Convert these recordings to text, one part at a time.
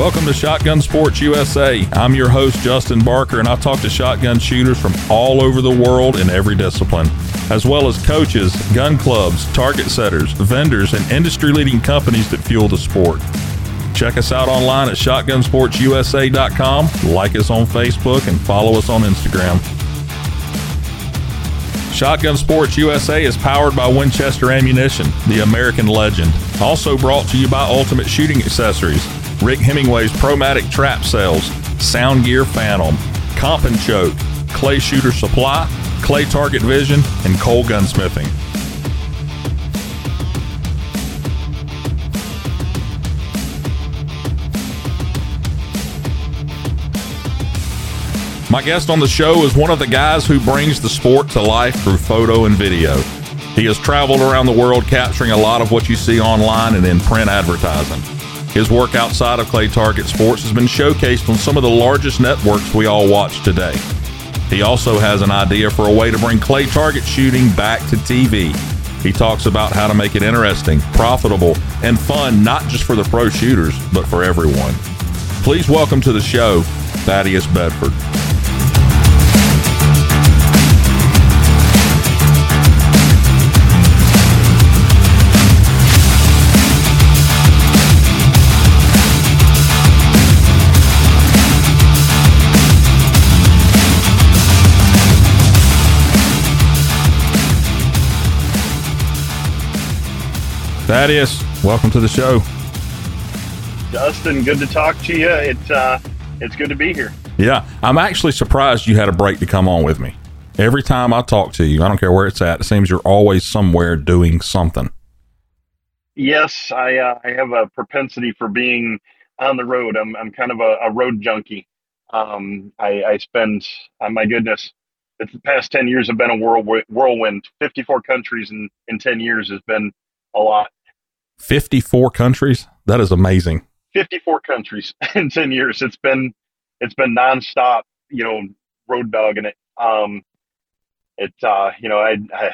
Welcome to Shotgun Sports USA. I'm your host, Justin Barker, and I talk to shotgun shooters from all over the world in every discipline, as well as coaches, gun clubs, target setters, vendors, and industry leading companies that fuel the sport. Check us out online at shotgunsportsusa.com, like us on Facebook, and follow us on Instagram. Shotgun Sports USA is powered by Winchester Ammunition, the American legend. Also brought to you by Ultimate Shooting Accessories, Rick Hemingway's Promatic Trap Sales, Sound Gear Phantom, Comp and Choke, Clay Shooter Supply, Clay Target Vision, and Cole Gunsmithing. My guest on the show is one of the guys who brings the sport to life through photo and video. He has traveled around the world capturing a lot of what you see online and in print advertising. His work outside of Clay Target Sports has been showcased on some of the largest networks we all watch today. He also has an idea for a way to bring clay target shooting back to TV. He talks about how to make it interesting, profitable, and fun, not just for the pro shooters, but for everyone. Please welcome to the show, Thaddius Bedford. Thaddius, welcome to the show. Justin, good to talk to you. It's uh, it's good to be here. Yeah, I'm actually surprised you had a break to come on with me. Every time I talk to you, I don't care where it's at, it seems you're always somewhere doing something. Yes, I uh, I have a propensity for being on the road. I'm I'm kind of a, a road junkie. Um, I, I spend, oh my goodness, the past ten years have been a whirlwind. whirlwind. Fifty four countries in in ten years has been a lot. 54 countries. That is amazing. 54 countries in 10 years. It's been it's been nonstop, you know, road dogging it. Um, it uh, you know, I, I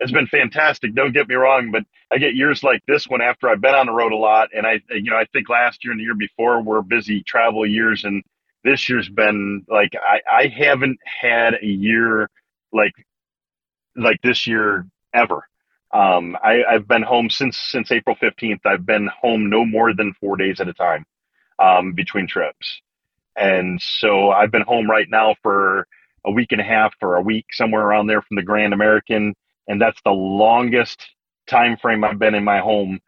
it's been fantastic. Don't get me wrong, but I get years like this one after I've been on the road a lot, and I, you know, I think last year and the year before were busy travel years, and this year's been like I, I haven't had a year like like this year ever. Um, I, have been home since since April 15th. I've been home no more than four days at a time um, between trips, and so I've been home right now for a week and a half or a week somewhere around there from the Grand American, and that's the longest time frame I've been in my home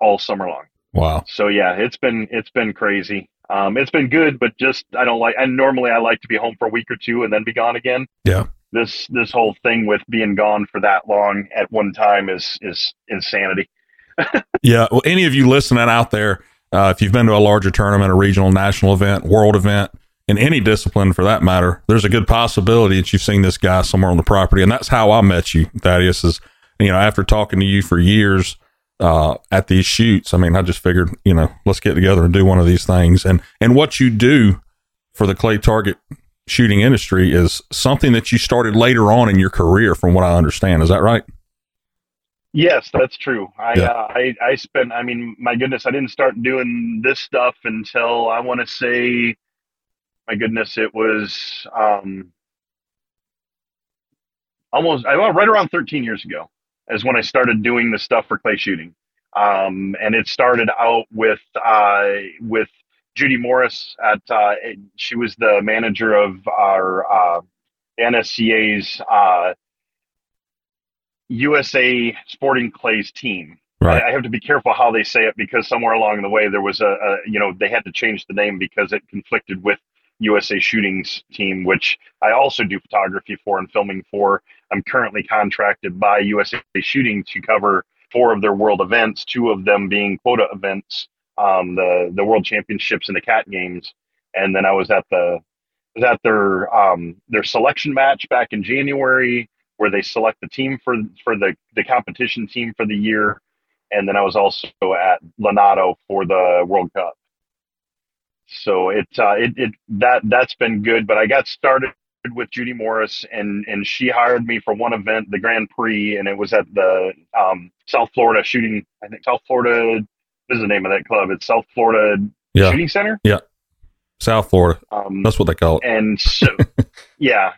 all summer long. Wow. So yeah, it's been it's been crazy. Um, it's been good, but just I don't like. And normally I like to be home for a week or two and then be gone again. Yeah this this whole thing with being gone for that long at one time is is insanity. yeah. Well, any of you listening out there, uh, if you've been to a larger tournament, a regional, national event, world event, in any discipline for that matter, there's a good possibility that you've seen this guy somewhere on the property, and that's how I met you, Thaddius. Is you know after talking to you for years uh, at these shoots, I mean, I just figured you know let's get together and do one of these things, and and what you do for the clay target shooting industry is something that you started later on in your career, from what I understand. Is that right? Yes, that's true. I yeah. uh, I I spent. I mean, my goodness, I didn't start doing this stuff until I want to say, my goodness, it was um, almost right around 13 years ago is when I started doing the stuff for clay shooting. Um, and it started out with uh, with Judy Morris at uh, she was the manager of our uh, NSCA's uh, USA Sporting Clays team. Right. I have to be careful how they say it because somewhere along the way there was a, a, you know they had to change the name because it conflicted with USA Shooting's team, which I also do photography for and filming for. I'm currently contracted by USA Shooting to cover four of their world events, two of them being quota events um, the the World Championships and the Cat Games, and then I was at the was at their um, their selection match back in January where they select the team for for the the competition team for the year, and then I was also at Lonato for the World Cup. So it uh, it it that that's been good, but I got started with Judy Morris, and and she hired me for one event, the Grand Prix, and it was at the um, South Florida shooting. I think South Florida is the name of that club. It's South Florida yeah. shooting center. Yeah, South Florida. Um, That's what they call it. And so, yeah,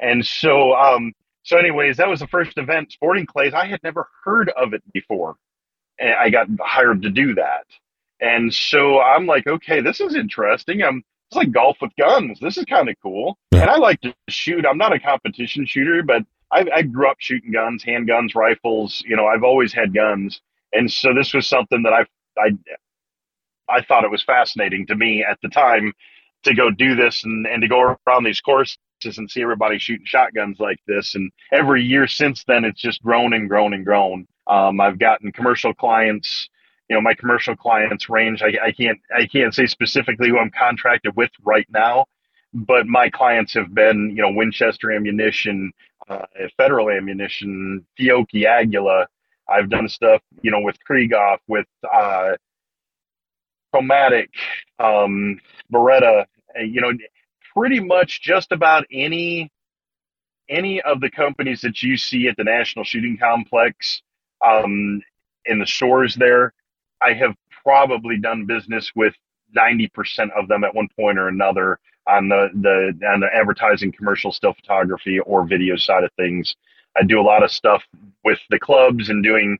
and so, um, so anyways, that was the first event, Sporting Clays. I had never heard of it before, and I got hired to do that. And so I'm like, okay, this is interesting. I'm it's like golf with guns. This is kind of cool. Yeah. And I like to shoot. I'm not a competition shooter, but I, I grew up shooting guns, handguns, rifles. You know, I've always had guns, and so this was something that I I I thought it was fascinating to me at the time to go do this and, and to go around these courses and see everybody shooting shotguns like this. And every year since then, it's just grown and grown and grown. Um, I've gotten commercial clients. You know, my commercial clients range. I, I can't I can't say specifically who I'm contracted with right now, but my clients have been you know Winchester Ammunition, uh, Federal Ammunition, Fiocchi Aguila. I've done stuff you know with Krieghoff, with uh, Promatic, um, Beretta. You know, pretty much just about any any of the companies that you see at the National Shooting Complex um, in the stores there, I have probably done business with 90% of them at one point or another on the, the on the advertising commercial still photography or video side of things. I do a lot of stuff with the clubs and doing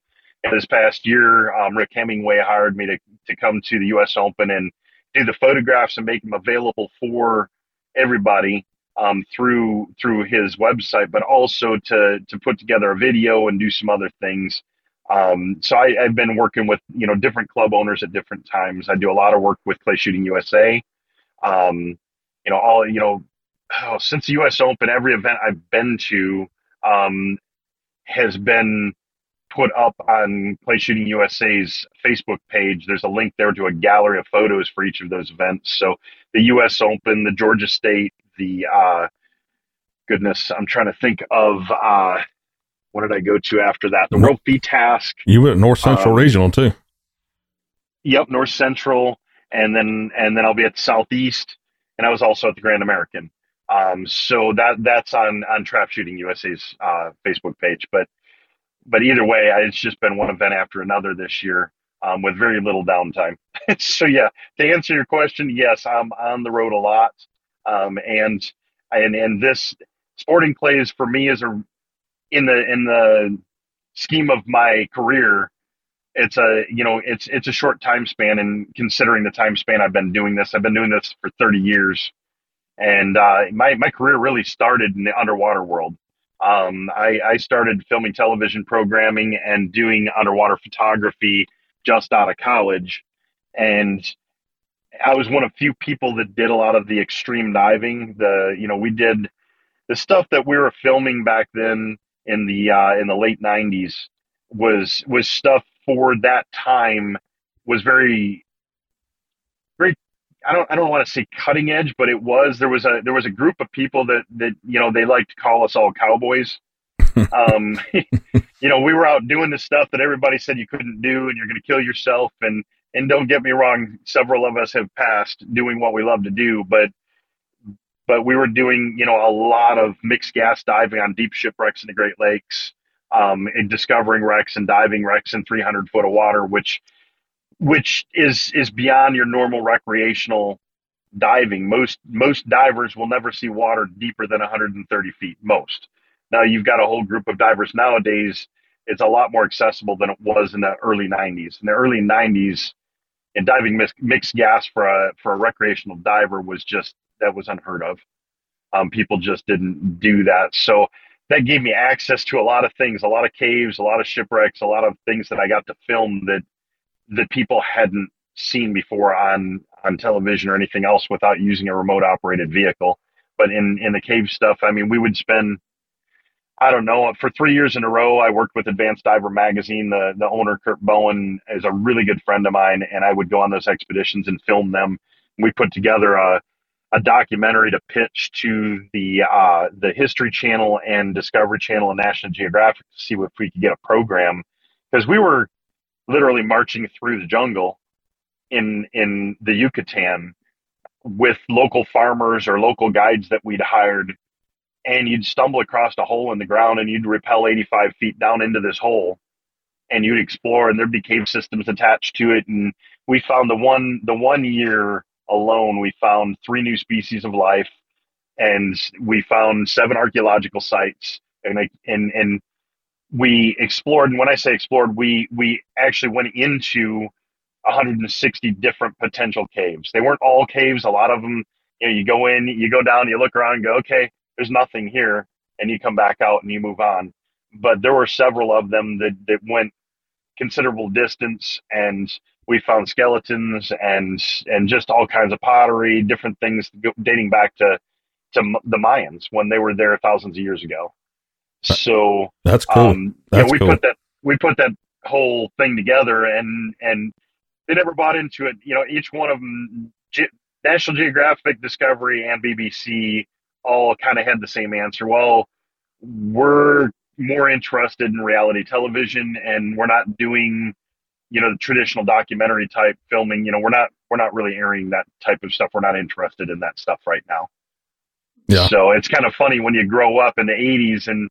this past year, um, Rick Hemingway hired me to, to come to the US Open and do the photographs and make them available for everybody um, through through his website, but also to to put together a video and do some other things. Um, so I, have been working with you know different club owners at different times. I do a lot of work with Clay Shooting USA. Um, you know all you know oh, since the U.S. Open, every event I've been to um, has been put up on Clay Shooting USA's Facebook page. There's a link there to a gallery of photos for each of those events. So the U.S. Open, the Georgia State, the uh, goodness, I'm trying to think of uh, what did I go to after that? The World Task. You went North Central um, Regional too. Yep, North Central, and then and then I'll be at Southeast, and I was also at the Grand American. Um, so that that's on on Trap Shooting USA's uh, Facebook page. But but either way, it's just been one event after another this year um, with very little downtime. so yeah, to answer your question, yes, I'm on the road a lot, um, and and and this sporting clays for me is a in the in the scheme of my career. It's a you know it's it's a short time span, and considering the time span I've been doing this, I've been doing this for 30 years, and uh, my my career really started in the underwater world. Um, I, I started filming television programming and doing underwater photography just out of college. And I was one of few people that did a lot of the extreme diving. The, you know, we did the stuff that we were filming back then in the, uh, in the late nineties was, was stuff for that time was very I don't I don't want to say cutting edge, but it was there was a there was a group of people that that you know they like to call us all cowboys. um, you know, we were out doing the stuff that everybody said you couldn't do, and you're going to kill yourself. And and don't get me wrong, several of us have passed doing what we love to do, but but we were doing you know a lot of mixed gas diving on deep shipwrecks in the Great Lakes, um, and discovering wrecks and diving wrecks in 300 foot of water, which which is is beyond your normal recreational diving. Most most divers will never see water deeper than 130 feet. Most. Now you've got a whole group of divers nowadays. It's a lot more accessible than it was in the early 90s. In the early 90s, and diving mixed gas for a for a recreational diver was just that was unheard of. Um, people just didn't do that. So that gave me access to a lot of things, a lot of caves, a lot of shipwrecks, a lot of things that I got to film that that people hadn't seen before on on television or anything else without using a remote operated vehicle. But in in the cave stuff, I mean, we would spend I don't know for three years in a row. I worked with Advanced Diver magazine. The the owner Curt Bowen is a really good friend of mine, and I would go on those expeditions and film them. We put together a a documentary to pitch to the uh, the History Channel and Discovery Channel and National Geographic to see if we could get a program because we were literally marching through the jungle in in the Yucatan with local farmers or local guides that we'd hired. And you'd stumble across a hole in the ground and you'd rappel 85 feet down into this hole and you'd explore and there'd be cave systems attached to it. And we found the one the one year alone we found three new species of life, and we found seven archaeological sites, and and and we explored. And when I say explored, we we actually went into 160 different potential caves. They weren't all caves. A lot of them, you know, you go in, you go down, you look around, and go, okay, there's nothing here, and you come back out and you move on. But there were several of them that that went considerable distance, and we found skeletons and and just all kinds of pottery, different things dating back to to the Mayans when they were there thousands of years ago. So that's cool. Um, that's we cool. put that we put that whole thing together, and and they never bought into it. You know, each one of them, Ge- National Geographic, Discovery, and BBC, all kind of had the same answer. Well, we're more interested in reality television, and we're not doing, you know, the traditional documentary type filming. You know, we're not we're not really airing that type of stuff. We're not interested in that stuff right now. Yeah. So it's kind of funny when you grow up in the '80s and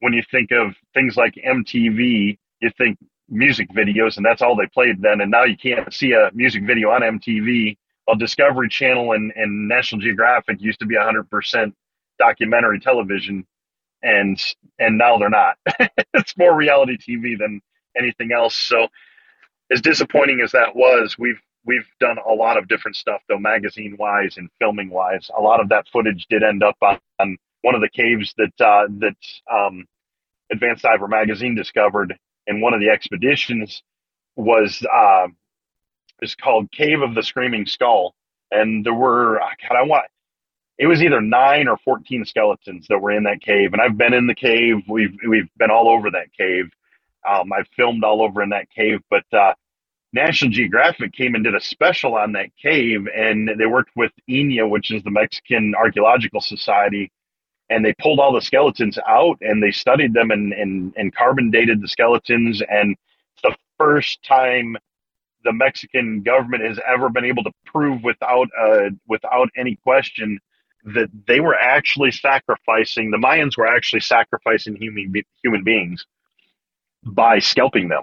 when you think of things like MTV, you think music videos, and that's all they played then. And now you can't see a music video on MTV. Well, Discovery Channel and, and National Geographic used to be 100% documentary television, and and now they're not. it's more reality TV than anything else. So, as disappointing as that was, we've we've done a lot of different stuff though, magazine wise and filming wise. A lot of that footage did end up on, on one of the caves that uh, that um, Advanced Diver magazine discovered in one of the expeditions was uh, is called Cave of the Screaming Skull, and there were God, I want it was either nine or fourteen skeletons that were in that cave, and I've been in the cave. We've we've been all over that cave. Um, I've filmed all over in that cave, but uh, National Geographic came and did a special on that cave, and they worked with INAH, which is the Mexican Archaeological Society, and they pulled all the skeletons out and they studied them and, and, and carbon dated the skeletons. And it's the first time the Mexican government has ever been able to prove without uh, without any question that they were actually sacrificing the Mayans were actually sacrificing human human beings by scalping them.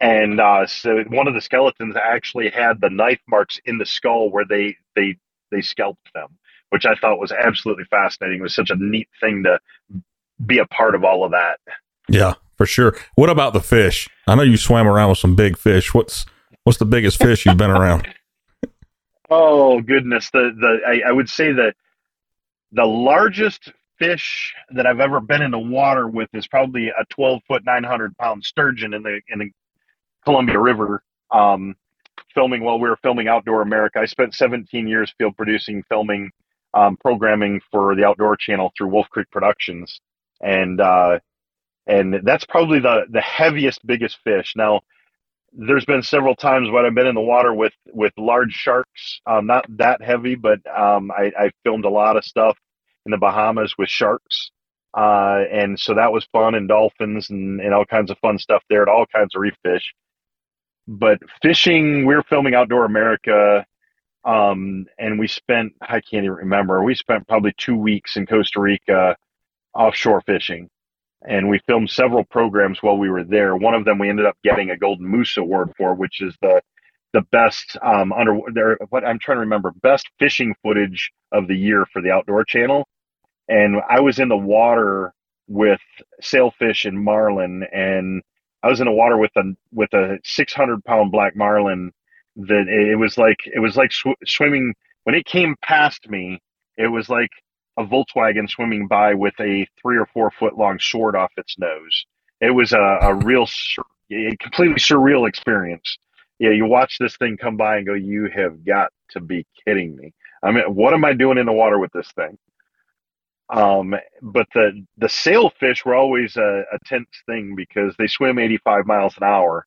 And uh, so one of the skeletons actually had the knife marks in the skull where they they they scalped them which I thought was absolutely fascinating. It was such a neat thing to be a part of all of that. Yeah, for sure. What about the fish? I know you swam around with some big fish. What's what's the biggest fish you've been around? Oh goodness, the the I, I would say that the largest fish that I've ever been in the water with is probably a 12 foot, 900 pound sturgeon in the in the Columbia River. Um, filming while we were filming Outdoor America. I spent 17 years field producing, filming um, programming for the Outdoor Channel through Wolf Creek Productions, and uh, and that's probably the the heaviest, biggest fish. Now, there's been several times when I've been in the water with with large sharks, um, not that heavy, but um, I, I filmed a lot of stuff in the Bahamas with sharks. Uh, and so that was fun and dolphins and, and all kinds of fun stuff there and all kinds of reef fish. But fishing, we we're filming Outdoor America um, and we spent, I can't even remember, we spent probably two weeks in Costa Rica offshore fishing. And we filmed several programs while we were there. One of them we ended up getting a Golden Moose Award for, which is the the best um, under there. What I'm trying to remember, best fishing footage of the year for the Outdoor Channel. And I was in the water with sailfish and marlin, and I was in the water with a with a 600 pound black marlin that it was like it was like sw- swimming when it came past me it was like a volkswagen swimming by with a three or four foot long sword off its nose. It was a, a real a completely surreal experience. Yeah you watch this thing come by and go you have got to be kidding me. I mean what am i doing in the water with this thing? Um, but the the sailfish were always a, a tense thing because they swim 85 miles an hour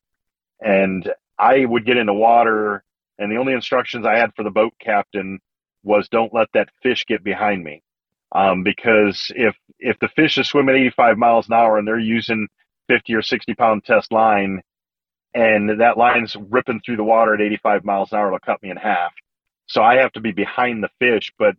and I would get in the water, and the only instructions I had for the boat captain was don't let that fish get behind me. Um, because if if the fish is swimming 85 miles an hour and they're using 50 or 60 pound test line, and that line's ripping through the water at 85 miles an hour, it'll cut me in half. So I have to be behind the fish. But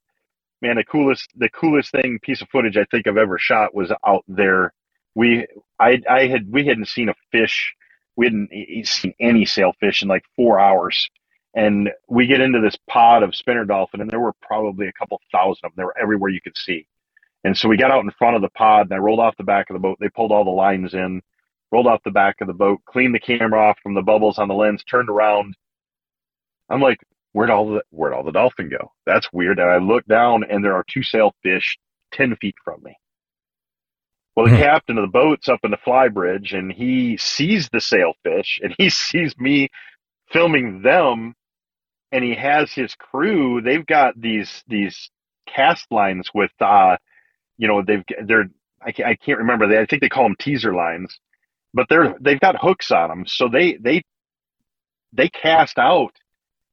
man, the coolest the coolest thing piece of footage I think I've ever shot was out there. We I I had we hadn't seen a fish we hadn't seen any sailfish in like four hours. And we get into this pod of spinner dolphin, and there were probably a couple thousand of them. They were everywhere you could see. And so we got out in front of the pod, and I rolled off the back of the boat. They pulled all the lines in, rolled off the back of the boat, cleaned the camera off from the bubbles on the lens, turned around. I'm like, where'd all the where'd all the dolphin go? That's weird. And I look down, and there are two sailfish ten feet from me. Well, the hmm. captain of the boat's up in the flybridge, and he sees the sailfish, and he sees me filming them, and he has his crew. They've got these these cast lines with, uh, you know, they've they're I can't, I can't remember. They I think they call them teaser lines, but they're they've got hooks on them, so they they they cast out,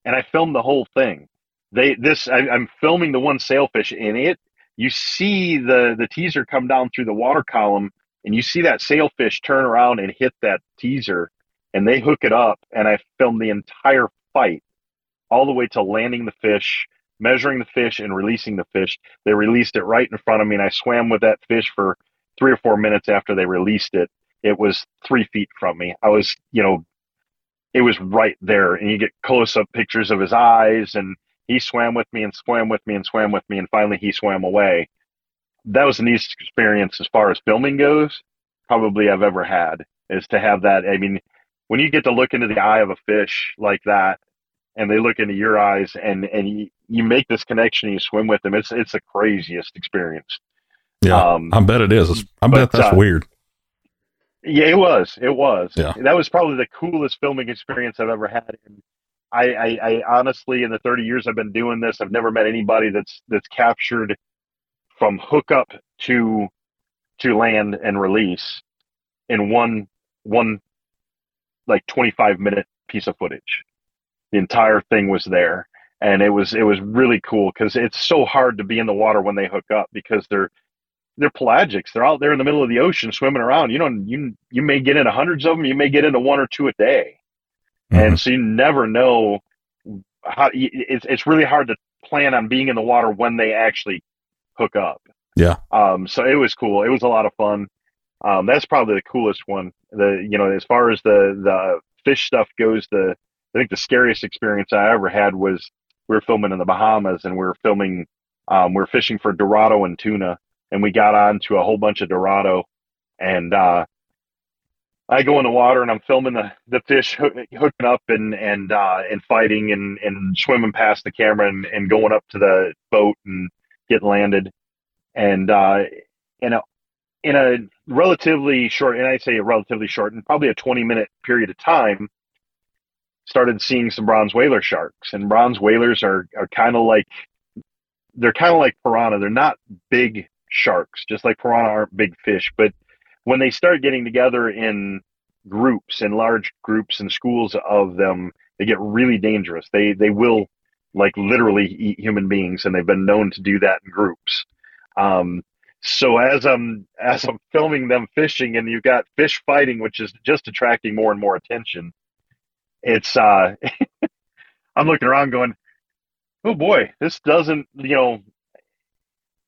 and I filmed the whole thing. They this I, I'm filming the one sailfish, and it you see the the teaser come down through the water column and you see that sailfish turn around and hit that teaser and they hook it up and i filmed the entire fight all the way to landing the fish measuring the fish and releasing the fish. They released it right in front of me and i swam with that fish for three or four minutes after they released it. It was three feet from me. I was you know it was right there and you get close up pictures of his eyes and he swam with me and swam with me and swam with me and finally he swam away. That was the neatest experience as far as filming goes probably i've ever had is to have that. I mean when you get to look into the eye of a fish like that and they look into your eyes and and you, you make this connection and you swim with them it's it's the craziest experience. Yeah um, i bet it is. I bet that's uh, weird. Yeah it was it was. Yeah. that was probably the coolest filming experience i've ever had and I, I, I honestly, in the 30 years I've been doing this, I've never met anybody that's that's captured from hookup to to land and release in one one like 25 minute piece of footage. The entire thing was there, and it was it was really cool because it's so hard to be in the water when they hook up because they're they're pelagics. They're out there in the middle of the ocean swimming around. You know, you you may get into hundreds of them. You may get into one or two a day. Mm-hmm. And so you never know how it's, it's really hard to plan on being in the water when they actually hook up. Yeah. Um, so it was cool. It was a lot of fun. Um, that's probably the coolest one. The, you know, as far as the, the fish stuff goes, the, I think the scariest experience I ever had was we were filming in the Bahamas and we were filming, um, we were fishing for Dorado and tuna and we got on to a whole bunch of Dorado and, uh, I go in the water and I'm filming the, the fish hooking up and and uh, and fighting and, and swimming past the camera and, and going up to the boat and getting landed. And uh, in a in a relatively short, and I say a relatively short, and probably a 20 minute period of time, started seeing some bronze whaler sharks. And bronze whalers are are kind of like they're kind of like piranha. They're not big sharks, just like piranha aren't big fish, but when they start getting together in groups in large groups and schools of them they get really dangerous. They they will like literally eat human beings and they've been known to do that in groups. Um, so as i'm as i'm filming them fishing and you've got fish fighting which is just attracting more and more attention it's uh i'm looking around going oh boy this doesn't you know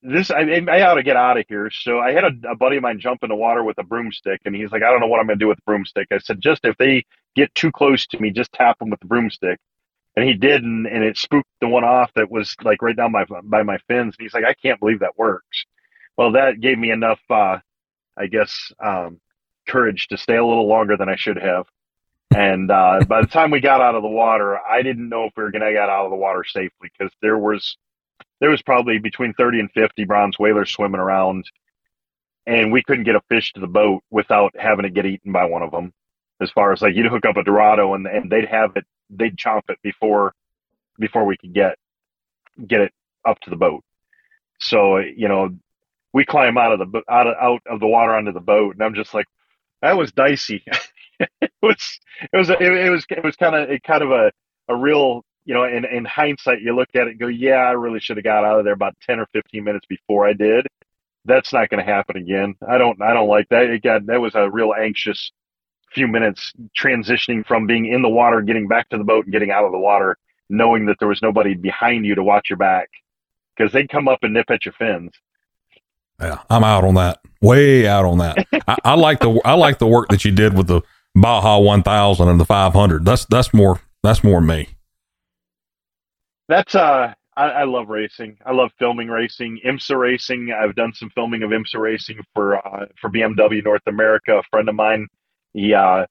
this I, I ought to get out of here. So I had a, a, buddy of mine jump in the water with a broomstick, and he's like, I don't know what I'm going to do with the broomstick. I said, just if they get too close to me, just tap them with the broomstick. And he did, and, and it spooked the one off that was like right down my by my fins. And he's like, I can't believe that works. Well, that gave me enough, uh, I guess, um, courage to stay a little longer than I should have. And uh, by the time we got out of the water, I didn't know if we were going to get out of the water safely because there was there was probably between 30 and 50 bronze whalers swimming around and we couldn't get a fish to the boat without having it get eaten by one of them. As far as like you'd hook up a dorado and, and they'd have it they'd chomp it before before we could get get it up to the boat. So you know we climb out of the out of out of the water onto the boat and i'm just like that was dicey. It was it was it, was it was kind of kind of a a real you know, in, in hindsight, you look at it and go, yeah, I really should have got out of there about 10 or 15 minutes before I did. That's not going to happen again. I don't, I don't like that. Got, that was a real anxious few minutes transitioning from being in the water, getting back to the boat and getting out of the water, knowing that there was nobody behind you to watch your back because they'd come up and nip at your fins. Yeah, I'm out on that. Way out on that. I, I like the I like the work that you did with the Baja 1000 and the 500. That's that's more that's more me. That's uh I, I, love racing. I love filming racing, IMSA racing. I've done some filming of IMSA racing for uh, for BMW North America. A friend of mine, he uh,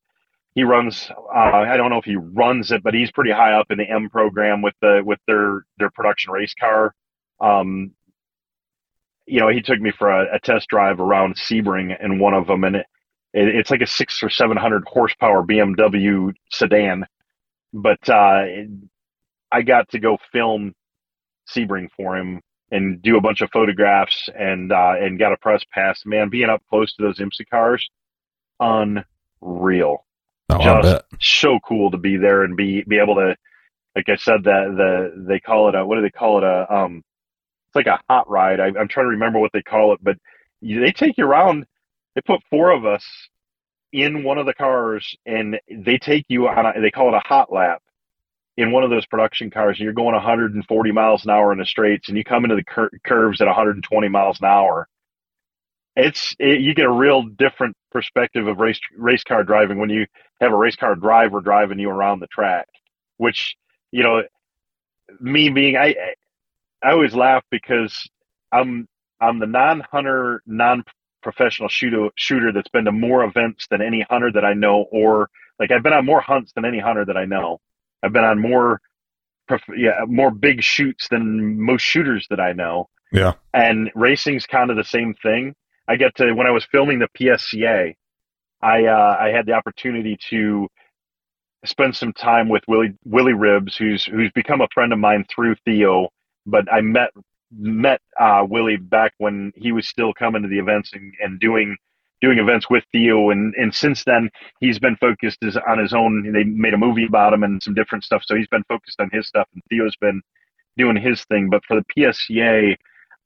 he runs. Uh, I don't know if he runs it, but he's pretty high up in the M program with the with their their production race car. Um, you know, he took me for a, a, test drive around Sebring in one of them, and it, it, it's like a six or seven hundred horsepower BMW sedan. But uh, I got to go film Sebring for him and do a bunch of photographs and uh, and got a press pass. Man, being up close to those IMSA cars, unreal. Oh, Just so cool to be there and be be able to, like I said, that the they call it a what do they call it a um, it's like a hot ride. I, am trying to remember what they call it, but they take you around. They put four of us in one of the cars and they take you on. A, they call it a hot lap in one of those production cars and you're going 140 miles an hour in the straights and you come into the cur- curves at 120 miles an hour it's it, you get a real different perspective of race race car driving when you have a race car driver driving you around the track which you know me being i i always laugh because i'm i'm the non-hunter non-professional shooter shooter that's been to more events than any hunter that i know or like i've been on more hunts than any hunter that i know I've been on more, yeah, more big shoots than most shooters that I know. Yeah. And racing's kind of the same thing. I get to when I was filming the PSCA, I uh, I had the opportunity to spend some time with Willie Willie Ribbs, who's who's become a friend of mine through Theo. But I met met uh, Willie back when he was still coming to the events and, and doing doing events with Theo, and and since then he's been focused on his own. They made a movie about him and some different stuff, so he's been focused on his stuff, and Theo's been doing his thing. But for the PSCA,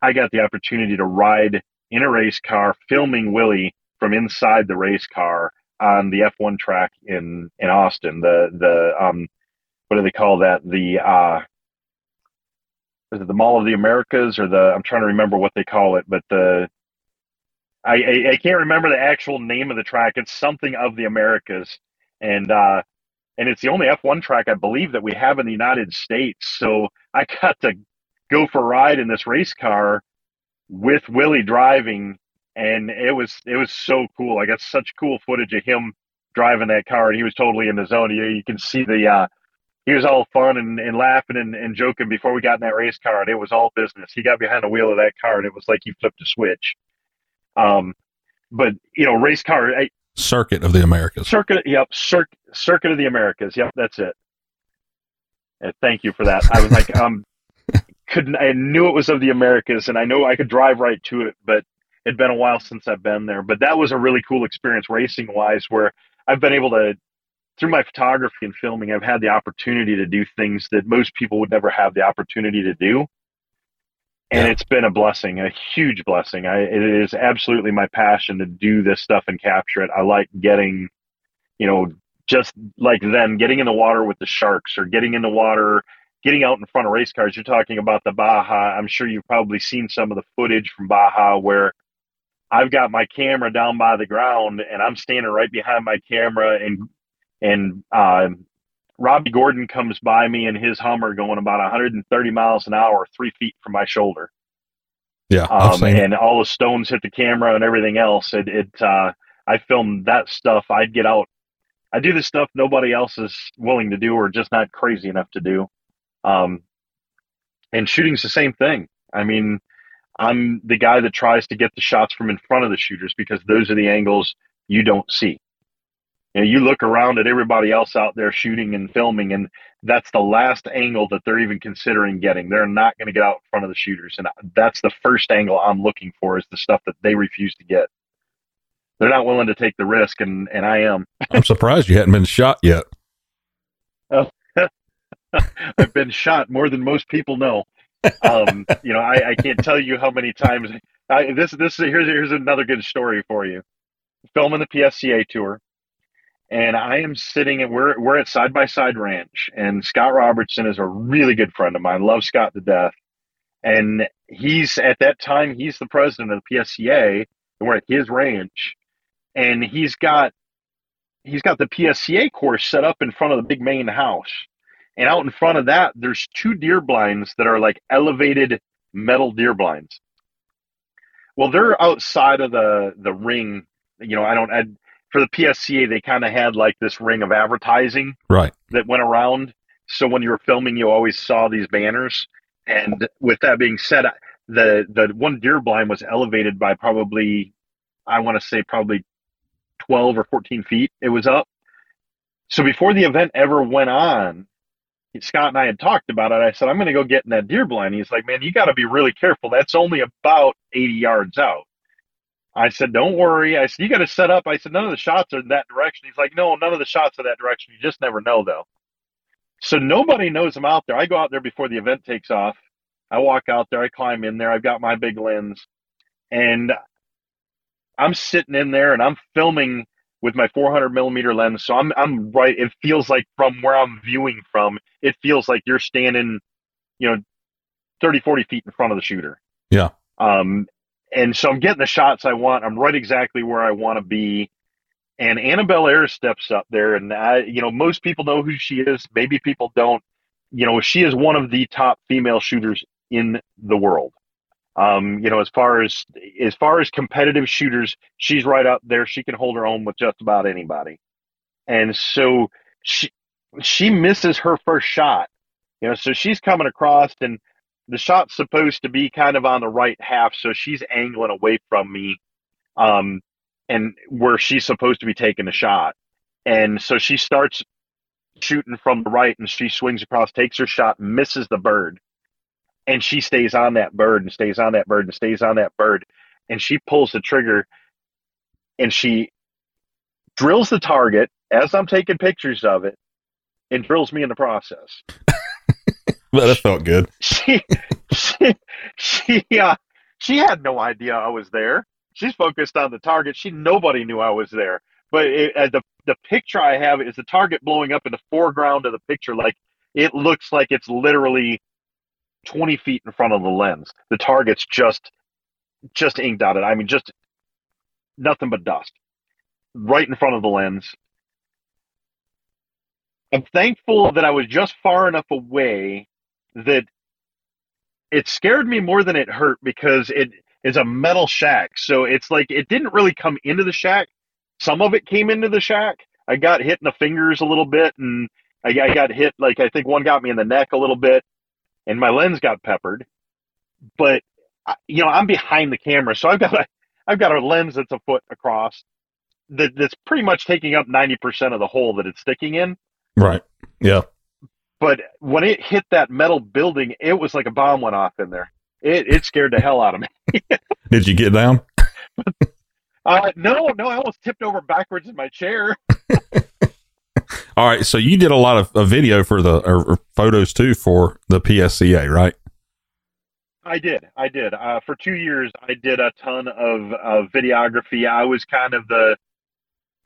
I got the opportunity to ride in a race car, filming Willie from inside the race car on the F1 track in in Austin. The the um, what do they call that? The uh, is it the Mall of the Americas or the? I'm trying to remember what they call it, but the I, I, I can't remember the actual name of the track. It's something of the Americas, and uh, and it's the only F1 track I believe that we have in the United States. So I got to go for a ride in this race car with Willie driving, and it was it was so cool. I got such cool footage of him driving that car, and he was totally in the zone. You, you can see the uh, he was all fun and, and laughing and, and joking before we got in that race car, and it was all business. He got behind the wheel of that car, and it was like he flipped a switch. Um, but you know, race car I, circuit of the Americas. Circuit, yep, cir- circuit of the Americas. Yep, that's it. And thank you for that. I was like, um, couldn't I knew it was of the Americas, and I know I could drive right to it, but it'd been a while since I've been there. But that was a really cool experience racing wise, where I've been able to through my photography and filming, I've had the opportunity to do things that most people would never have the opportunity to do and yeah. it's been a blessing, a huge blessing. I, it is absolutely my passion to do this stuff and capture it. I like getting, you know, just like them getting in the water with the sharks or getting in the water, getting out in front of race cars. You're talking about the Baja. I'm sure you've probably seen some of the footage from Baja where I've got my camera down by the ground and I'm standing right behind my camera and and uh, Robby Gordon comes by me in his Hummer going about 130 miles an hour, three feet from my shoulder. Yeah, um, and all the stones hit the camera and everything else. It, it uh, I filmed that stuff. I'd get out. I do the stuff nobody else is willing to do or just not crazy enough to do. Um, and shooting's the same thing. I mean, I'm the guy that tries to get the shots from in front of the shooters because those are the angles you don't see you know, you look around at everybody else out there shooting and filming, and that's the last angle that they're even considering getting. They're not going to get out in front of the shooters, and that's the first angle I'm looking for is the stuff that they refuse to get. They're not willing to take the risk, and and I am. I'm surprised you hadn't been shot yet. Oh, I've been shot more than most people know. Um, you know, I, I can't tell you how many times. I, this this here's here's another good story for you. Filming the PSCA tour and I am sitting at we're we're at Side by Side Ranch, and Scott Robertson is a really good friend of mine. Love Scott to death, and he's at that time he's the president of the PSCA, and we're at his ranch, and he's got he's got the PSCA course set up in front of the big main house. And out in front of that, there's two deer blinds that are like elevated metal deer blinds. Well, they're outside of the the ring. You know, I don't. I, for the PSCA, they kind of had like this ring of advertising, right, that went around. So when you were filming, you always saw these banners. And with that being said, the the one deer blind was elevated by probably, I want to say probably 12 or 14 feet. It was up. So before the event ever went on, Scott and I had talked about it. I said, I'm going to go get in that deer blind. He's like, man, you got to be really careful. That's only about 80 yards out. I said, don't worry. I said, you got to set up. I said, none of the shots are in that direction. He's like, no, none of the shots are that direction. You just never know, though. So nobody knows I'm out there. I go out there before the event takes off. I walk out there. I climb in there. I've got my big lens. And I'm sitting in there and I'm filming with my 400 millimeter lens. So I'm I'm right. It feels like from where I'm viewing from, it feels like you're standing, you know, 30, 40 feet in front of the shooter. Yeah. Um, and so I'm getting the shots I want. I'm right exactly where I want to be. And Annabelle Ayer steps up there, and I, you know, most people know who she is. Maybe people don't. You know, she is one of the top female shooters in the world. Um, you know, as far as as far as competitive shooters, she's right up there. She can hold her own with just about anybody. And so she she misses her first shot. You know, so she's coming across and the shot's supposed to be kind of on the right half, so she's angling away from me. Um and where she's supposed to be taking a shot. And so she starts shooting from the right and she swings across, takes her shot, misses the bird and she stays on that bird and stays on that bird and stays on that bird and she pulls the trigger and she drills the target as I'm taking pictures of it and drills me in the process. well, that felt good. She she she uh, she had no idea I was there. She's focused on the target. She nobody knew I was there. But it, uh, the the picture I have is the target blowing up in the foreground of the picture, like it looks like it's literally 20 feet in front of the lens. The target's just just inked out it. I mean, just nothing but dust right in front of the lens. I'm thankful that I was just far enough away that it scared me more than it hurt because it is a metal shack. So it's like it didn't really come into the shack. Some of it came into the shack. I got hit in the fingers a little bit and I, I got hit like I think one got me in the neck a little bit and my lens got peppered. But you know, I'm behind the camera, so I've got a I've got a lens that's a foot across that, that's pretty much taking up ninety percent of the hole that it's sticking in. Right. Yeah. But when it hit that metal building, it was like a bomb went off in there. It it scared the hell out of me. Did you get down? uh, no, no, I almost tipped over backwards in my chair. All right, so you did a lot of, a video for the or, or, photos too for the PSCA, right? I did. I did. Uh, for two years, I did a ton of uh, videography. I was kind of the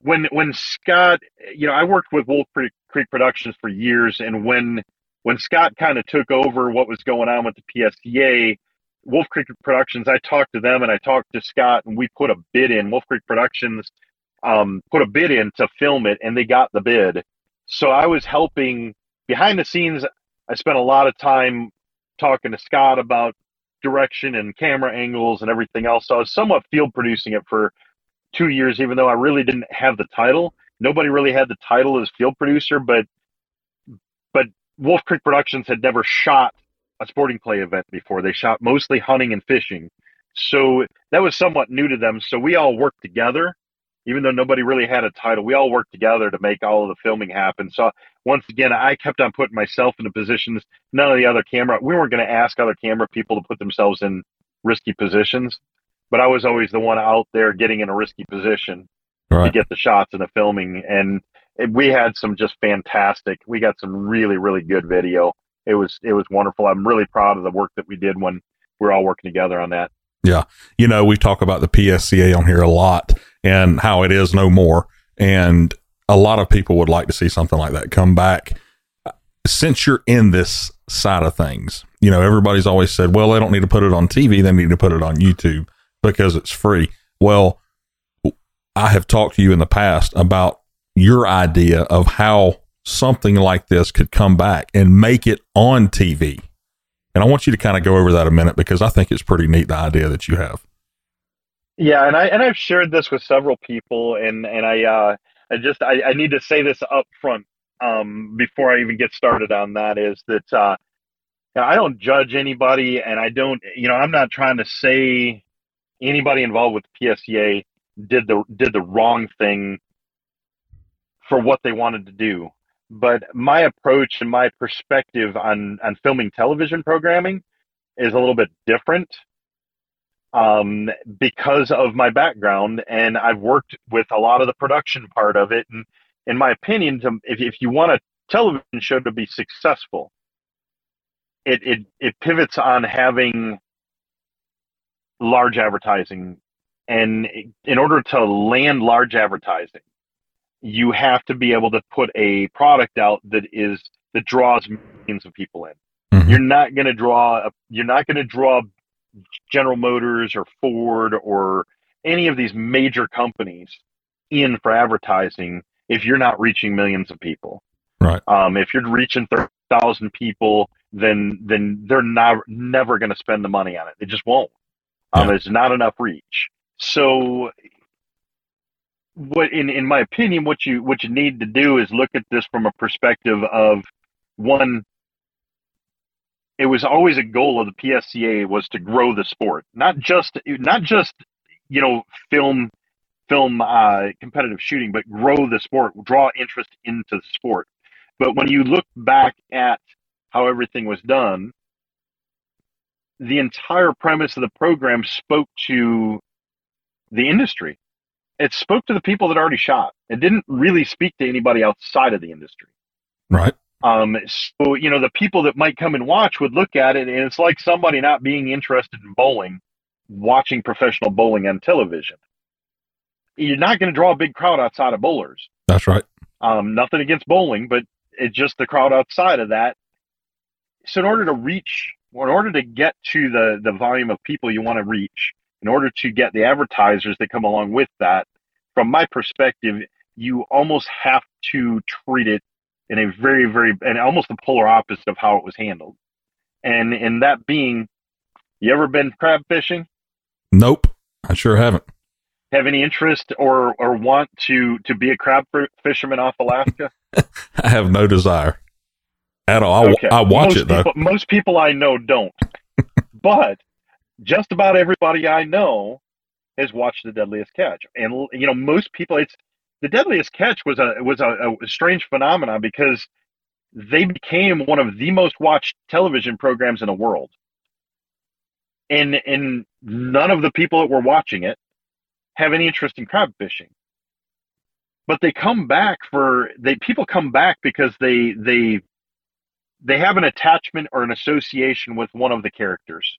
when when Scott, you know, I worked with Wolf Creek, Productions for years, and when when Scott kind of took over what was going on with the PSCA, Wolf Creek Productions, I talked to them and I talked to Scott, and we put a bid in. Wolf Creek Productions um, put a bid in to film it, and they got the bid. So I was helping behind the scenes. I spent a lot of time talking to Scott about direction and camera angles and everything else. So I was somewhat field producing it for two years, even though I really didn't have the title. Nobody really had the title as field producer, but but Wolf Creek Productions had never shot a sporting clay event before. They shot mostly hunting and fishing. So that was somewhat new to them. So we all worked together even though nobody really had a title, we all worked together to make all of the filming happen. So once again, I kept on putting myself into positions. None of the other camera, we weren't going to ask other camera people to put themselves in risky positions, but I was always the one out there getting in a risky position right. to get the shots and the filming. And it, we had some just fantastic. We got some really, really good video. It was it was wonderful. I'm really proud of the work that we did when we we're all working together on that. Yeah, you know, we talk about the PSCA on here a lot and how it is no more. And a lot of people would like to see something like that come back. Since you're in this side of things, you know, everybody's always said, well, they don't need to put it on TV, they need to put it on YouTube because it's free. Well, I have talked to you in the past about your idea of how something like this could come back and make it on TV. And I want you to kind of go over that a minute because I think it's pretty neat the idea that you have. Yeah, and I and I've shared this with several people, and and I uh, I just I, I need to say this up front um, before I even get started on that is that uh, I don't judge anybody, and I don't you know I'm not trying to say anybody involved with PSCA did the did the wrong thing for what they wanted to do. But my approach and my perspective on on filming television programming is a little bit different um, because of my background, and I've worked with a lot of the production part of it. And in my opinion, to, if if you want a television show to be successful, it it it pivots on having large advertising. And in order to land large advertising you have to be able to put a product out that is that draws millions of people in. Mm-hmm. you're not going to draw a, you're not going to draw general motors or ford or any of these major companies in for advertising if you're not reaching millions of people. Right. Um, if you're reaching 30,000 people then then they're not never going to spend the money on it. They just won't um, There's not enough reach. So, what in in my opinion, what you what you need to do is look at this from a perspective of one. It was always a goal of the PSCA was to grow the sport, not just not just you know film film uh, competitive shooting, but grow the sport, draw interest into the sport. But when you look back at how everything was done, the entire premise of the program spoke to the industry. It spoke to the people that already shot. It didn't really speak to anybody outside of the industry. Right. Um, so, you know, the people that might come and watch would look at it and it's like somebody not being interested in bowling, watching professional bowling on television. You're not going to draw a big crowd outside of bowlers. That's right. Um, nothing against bowling, but it's just the crowd outside of that. So, in order to reach in order to get to the the volume of people you want to reach, in order to get the advertisers that come along with that, from my perspective, you almost have to treat it in a very, very, and almost the polar opposite of how it was handled. And in that being, you ever been crab fishing? Nope, I sure haven't. Have any interest or or want to to be a crab fisherman off Alaska? I have no desire at all. Okay. I, watch most it though. People, most people I know don't, but just about everybody I know has watched The Deadliest Catch, and you know most people. It's The Deadliest Catch was a was a, a strange phenomenon because they became one of the most watched television programs in the world, and and none of the people that were watching it have any interest in crab fishing but they come back for they people come back because they they they have an attachment or an association with one of the characters,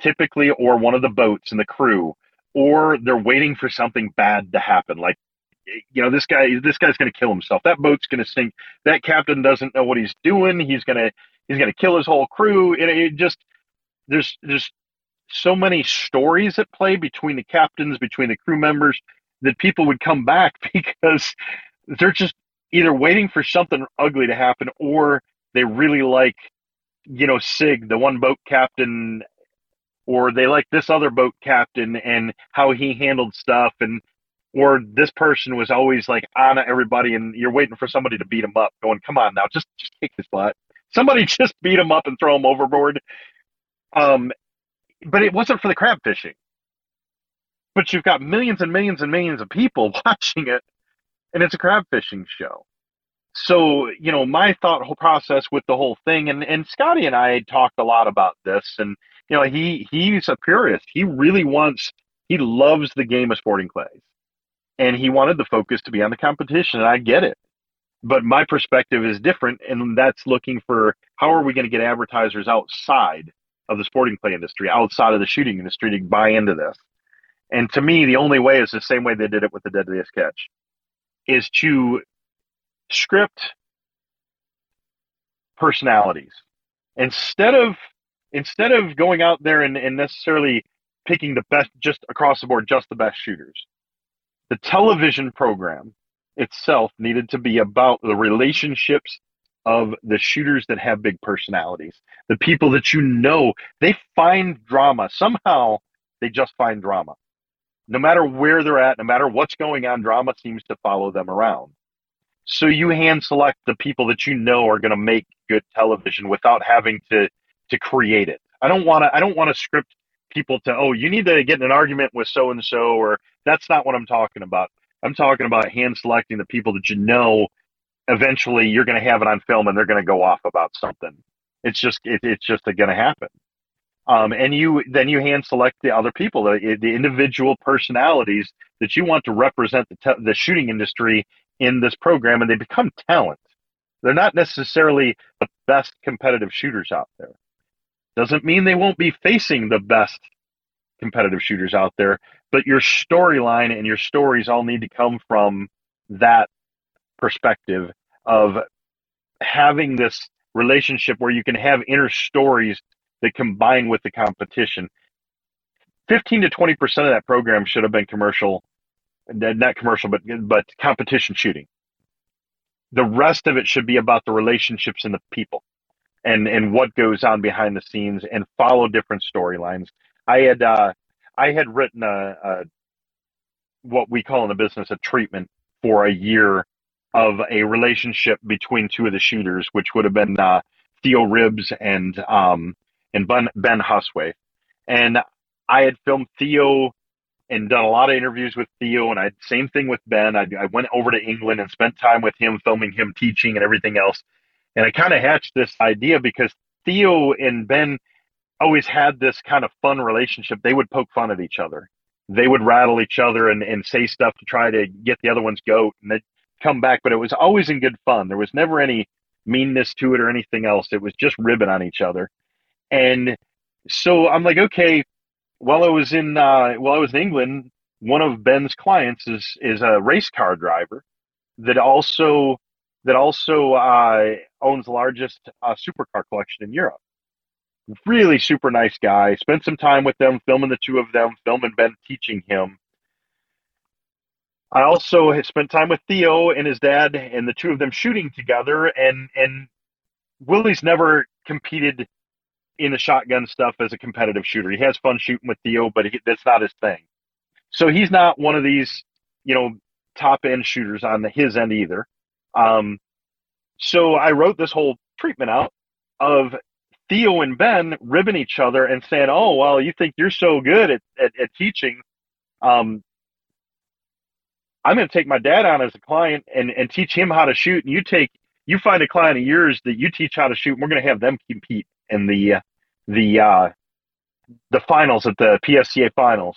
typically, or one of the boats and the crew, or they're waiting for something bad to happen. Like, you know, this guy, this guy's going to kill himself. That boat's going to sink. That captain doesn't know what he's doing. He's going to, he's going to kill his whole crew. And it just, there's, there's so many stories at play between the captains, between the crew members that people would come back because they're just either waiting for something ugly to happen or they really like, you know, Sig, the one boat captain, or they like this other boat captain and how he handled stuff, and or this person was always like on everybody, and you're waiting for somebody to beat him up, going, "Come on now, just just kick his butt." Somebody just beat him up and throw him overboard. Um, but it wasn't for the crab fishing. But you've got millions and millions and millions of people watching it, and it's a crab fishing show so you know my thought process with the whole thing and and scotty and i talked a lot about this and you know he he's a purist. He really wants he loves the game of sporting clays. And he wanted the focus to be on the competition and i get it. But my perspective is different and that's looking for how are we going to get advertisers outside of the sporting clay industry outside of the shooting industry to buy into this. And to me the only way is the same way they did it with the deadliest catch is to script personalities instead of instead of going out there and, and necessarily picking the best just across the board just the best shooters the television program itself needed to be about the relationships of the shooters that have big personalities, the people that you know, they find drama. Somehow they just find drama. No matter where they're at, no matter what's going on, drama seems to follow them around. So you hand select the people that you know are going to make good television without having to to create it. I don't want to I don't want to script people to oh you need to get in an argument with so and so or that's not what I'm talking about. I'm talking about hand selecting the people that you know eventually you're going to have it on film and they're going to go off about something. It's just it, it's just going to happen. Um, and you then you hand select the other people, the, the individual personalities that you want to represent the, te- the shooting industry in this program, and they become talent. They're not necessarily the best competitive shooters out there. Doesn't mean they won't be facing the best competitive shooters out there, but your storyline and your stories all need to come from that perspective of having this relationship where you can have inner stories that combine with the competition. 15 to 20% of that program should have been commercial, not commercial, but, but competition shooting. The rest of it should be about the relationships and the people and, and what goes on behind the scenes and follow different storylines. I had, uh, I had written a, a, what we call in the business a treatment for a year of a relationship between two of the shooters, which would have been uh, Theo Ribbs and um, and Ben, ben Husthwaite. And I had filmed Theo and done a lot of interviews with Theo, and I same thing with Ben. I, I went over to England and spent time with him, filming him teaching and everything else. And I kind of hatched this idea because Theo and Ben always had this kind of fun relationship. They would poke fun at each other. They would rattle each other and, and say stuff to try to get the other one's goat. And they'd come back, but it was always in good fun. There was never any meanness to it or anything else. It was just ribbing on each other. And so I'm like, okay, while I was in uh, while I was in England, one of Ben's clients is is a race car driver that also that also uh, owns the largest uh, supercar collection in Europe. Really super nice guy. Spent some time with them, filming the two of them, filming Ben teaching him. I also spent time with Theo and his dad, and the two of them shooting together. And and Willie's never competed in the shotgun stuff as a competitive shooter. He has fun shooting with Theo, but he, that's not his thing. So he's not one of these, you know, top end shooters on the, his end either. Um, so I wrote this whole treatment out of Theo and Ben ribbing each other and saying, "Oh, well, you think you're so good at at, at teaching? Um, I'm going to take my dad on as a client and and teach him how to shoot, and you take you find a client of yours that you teach how to shoot. And we're going to have them compete in the the uh, the finals at the PSCA finals,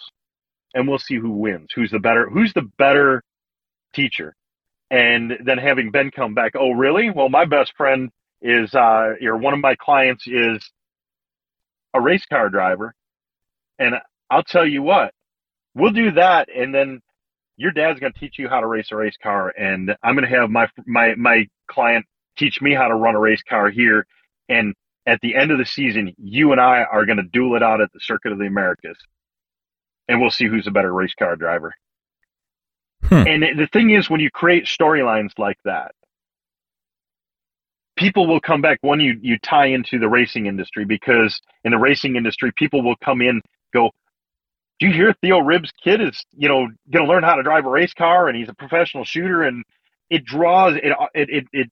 and we'll see who wins. Who's the better? Who's the better teacher? And then having Ben come back. Oh, really? Well, my best friend is, uh, or one of my clients is a race car driver, and I'll tell you what, we'll do that, and then your dad's going to teach you how to race a race car, and I'm going to have my my my client teach me how to run a race car here, and at the end of the season, you and I are going to duel it out at the Circuit of the Americas, and we'll see who's a better race car driver. Hmm. And the thing is, when you create storylines like that, people will come back when you you tie into the racing industry because in the racing industry, people will come in go. Do you hear Theo Ribbs' kid is you know going to learn how to drive a race car and he's a professional shooter and it draws it it it, it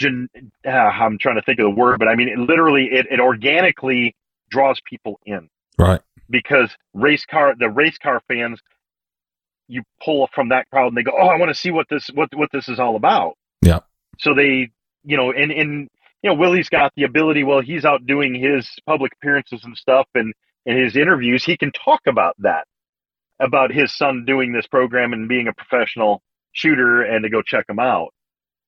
gen, uh, I'm trying to think of the word, but I mean, it literally, it, it organically draws people in. Right. Because race car, the race car fans, you pull from that crowd and they go, oh, I want to see what this, what, what this is all about. Yeah. So they, you know, and, and, you know, Willie's got the ability, well, he's out doing his public appearances and stuff and, in his interviews, he can talk about that, about his son doing this program and being a professional shooter and to go check him out.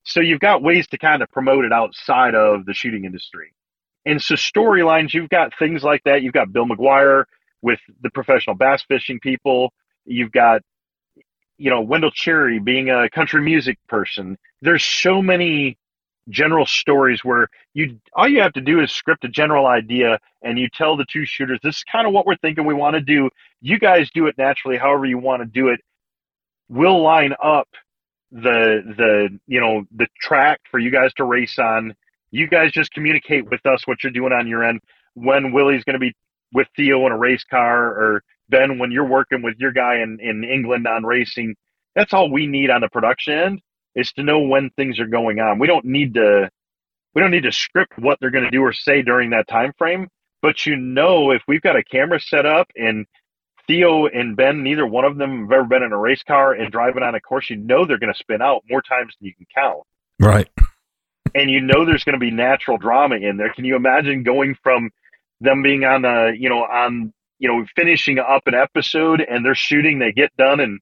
So you've got ways to kind of promote it outside of the shooting industry. And so storylines, you've got things like that. You've got Bill McGuire with the professional bass fishing people. You've got, you know, Wendell Cherry being a country music person. There's so many general stories where you all you have to do is script a general idea and you tell the two shooters this is kind of what we're thinking we want to do you guys do it naturally however you want to do it we'll line up the the you know the track for you guys to race on. You guys just communicate with us what you're doing on your end. When Willie's going to be with Theo in a race car, or Ben when you're working with your guy in in England on racing. That's all we need on the production end is to know when things are going on. We don't need to we don't need to script what they're going to do or say during that time frame. But you know, if we've got a camera set up and Theo and Ben, neither one of them have ever been in a race car and driving on a course, you know they're going to spin out more times than you can count. Right. And you know there's going to be natural drama in there. Can you imagine going from them being on the, you know, on, you know, finishing up an episode and they're shooting, they get done and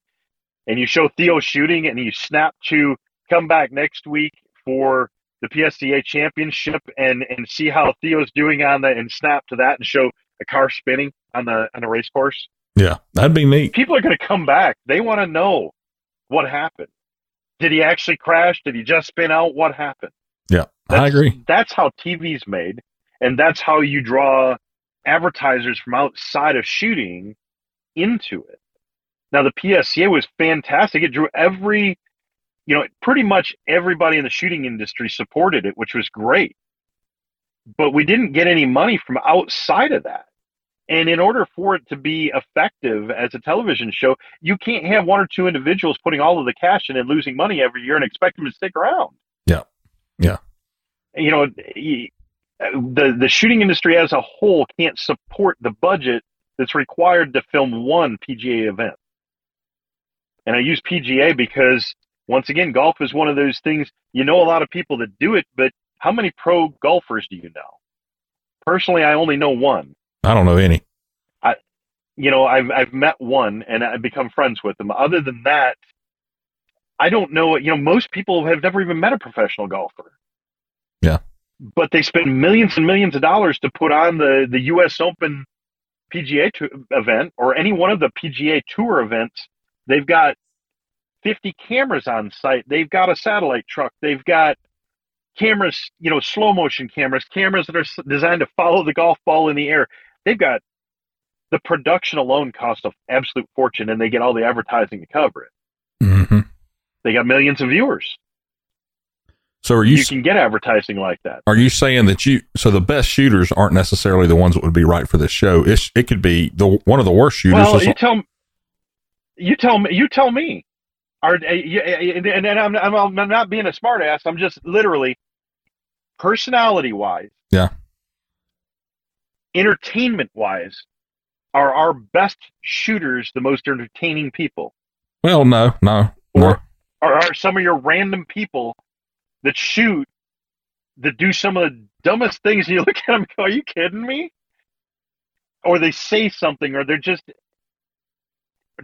and you show Theo shooting and you snap to come back next week for the PSCA championship and and see how Theo's doing on the and snap to that and show a car spinning on the on a race course. Yeah, that'd be neat. People are going to come back. They want to know what happened. Did he actually crash? Did he just spin out? What happened? Yeah, that's, I agree. That's how TV's made, and that's how you draw advertisers from outside of shooting into it. Now the PSCA was fantastic. It drew every you know, pretty much everybody in the shooting industry supported it, which was great. But we didn't get any money from outside of that. And in order for it to be effective as a television show, you can't have one or two individuals putting all of the cash in and losing money every year and expect them to stick around. Yeah. Yeah. You know, the the shooting industry as a whole can't support the budget that's required to film one PGA event. And I use PGA because once again, golf is one of those things. You know a lot of people that do it, but how many pro golfers do you know? Personally, I only know one. I don't know any. I, you know, I've I've met one and I've become friends with them. Other than that, I don't know. You know, most people have never even met a professional golfer. Yeah. But they spend millions and millions of dollars to put on the the U.S. Open PGA event or any one of the PGA Tour events. They've got 50 cameras on site. They've got a satellite truck. They've got cameras, you know, slow motion cameras, cameras that are designed to follow the golf ball in the air. They've got the production alone costs an absolute fortune, and they get all the advertising to cover it. Mm-hmm. They got millions of viewers. So are you? You can get advertising like that. Are you saying that you? So the best shooters aren't necessarily the ones that would be right for this show. It it could be the one of the worst shooters. Well, you tell you tell me. You tell me. Are and, and I'm, I'm, I'm not being a smartass. I'm just literally personality wise. Yeah. Entertainment wise, are our best shooters the most entertaining people? Well, no, no, no. Or are some of your random people that shoot that do some of the dumbest things? And you look at them, go, "Are you kidding me?" Or they say something, or they're just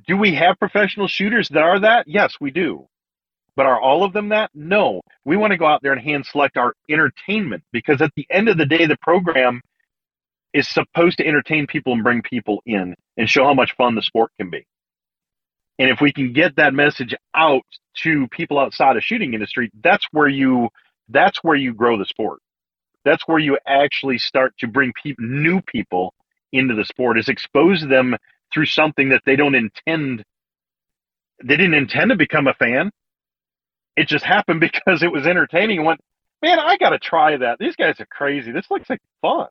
do we have professional shooters that are that? Yes, we do. But are all of them that? No. We want to go out there and hand select our entertainment because at the end of the day, the program is supposed to entertain people and bring people in and show how much fun the sport can be. And if we can get that message out to people outside of shooting industry, that's where you that's where you grow the sport. That's where you actually start to bring people, new people into the sport is expose them through something that they don't intend they didn't intend to become a fan. It just happened because it was entertaining. And went man i gotta try that. These guys are crazy. This looks like fun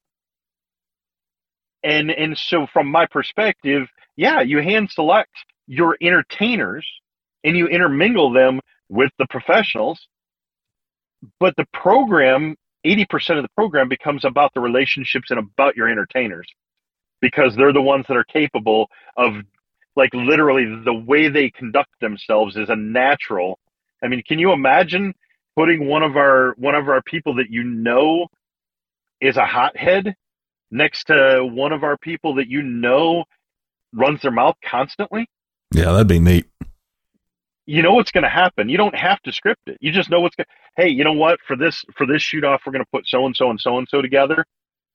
and and so from my perspective yeah you hand select your entertainers and you intermingle them with the professionals but the program 80% of the program becomes about the relationships and about your entertainers because they're the ones that are capable of like literally the way they conduct themselves is a natural i mean can you imagine putting one of our one of our people that you know is a hothead next to one of our people that you know runs their mouth constantly yeah that'd be neat you know what's going to happen you don't have to script it you just know what's going hey you know what for this for this shoot off we're going to put so and so and so and so together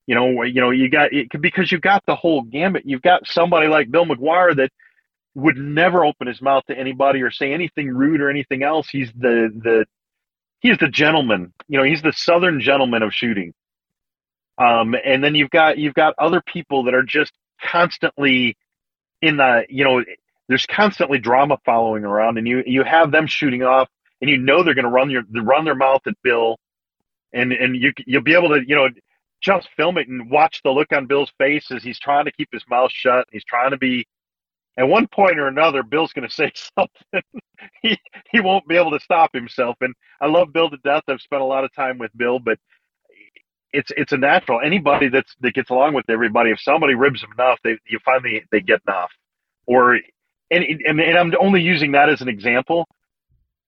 you know, you know, you got it because you've got the whole gamut. You've got somebody like Bill McGuire that would never open his mouth to anybody or say anything rude or anything else. He's the the he's the gentleman. You know, he's the southern gentleman of shooting. Um, and then you've got you've got other people that are just constantly in the you know there's constantly drama following around, and you you have them shooting off and you know they're going to run your run their mouth at Bill, and and you you'll be able to you know just film it and watch the look on Bill's face as he's trying to keep his mouth shut. He's trying to be. At one point or another, Bill's going to say something. he he won't be able to stop himself. And I love Bill to death. I've spent a lot of time with Bill, but it's it's a natural. Anybody that's that gets along with everybody, if somebody ribs them enough, they you finally they get enough. Or and and, and I'm only using that as an example.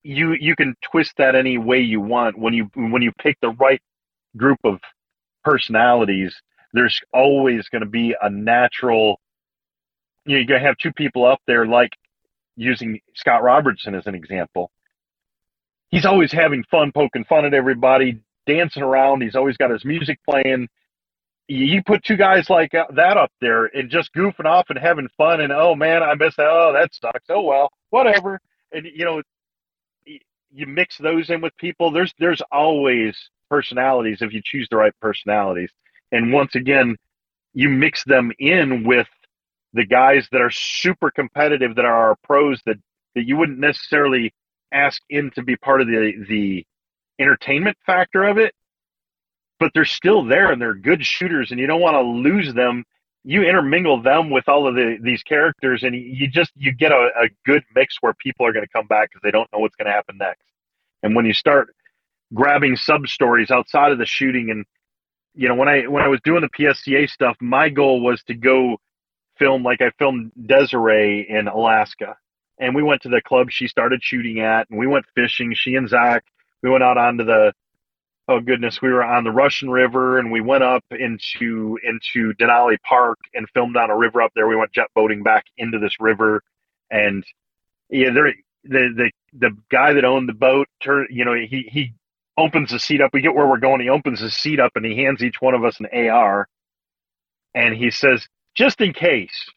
You you can twist that any way you want when you when you pick the right group of personalities. There's always going to be a natural. You know, you're going to have two people up there, like using Scott Robertson as an example. He's always having fun, poking fun at everybody, dancing around. He's always got his music playing. You put two guys like uh, that up there and just goofing off and having fun, and oh man, I miss that. Oh, that sucks. Oh well, whatever. And you know, you mix those in with people. There's there's always personalities if you choose the right personalities. And once again, you mix them in with the guys that are super competitive, that are our pros, that that you wouldn't necessarily ask in to be part of the the entertainment factor of it, but they're still there and they're good shooters, and you don't want to lose them. You intermingle them with all of the, these characters, and you just you get a, a good mix where people are going to come back because they don't know what's going to happen next. And when you start grabbing sub stories outside of the shooting, and you know when I when I was doing the PSCA stuff, my goal was to go film like I filmed Desiree in Alaska, and we went to the club she started shooting at, and we went fishing. She and Zach we went out onto the oh goodness, we were on the Russian River and we went up into into Denali Park and filmed on a river up there. We went jet boating back into this river, and yeah, there the the the guy that owned the boat, turn you know, he he opens the seat up. We get where we're going. He opens the seat up and he hands each one of us an AR, and he says, "Just in case."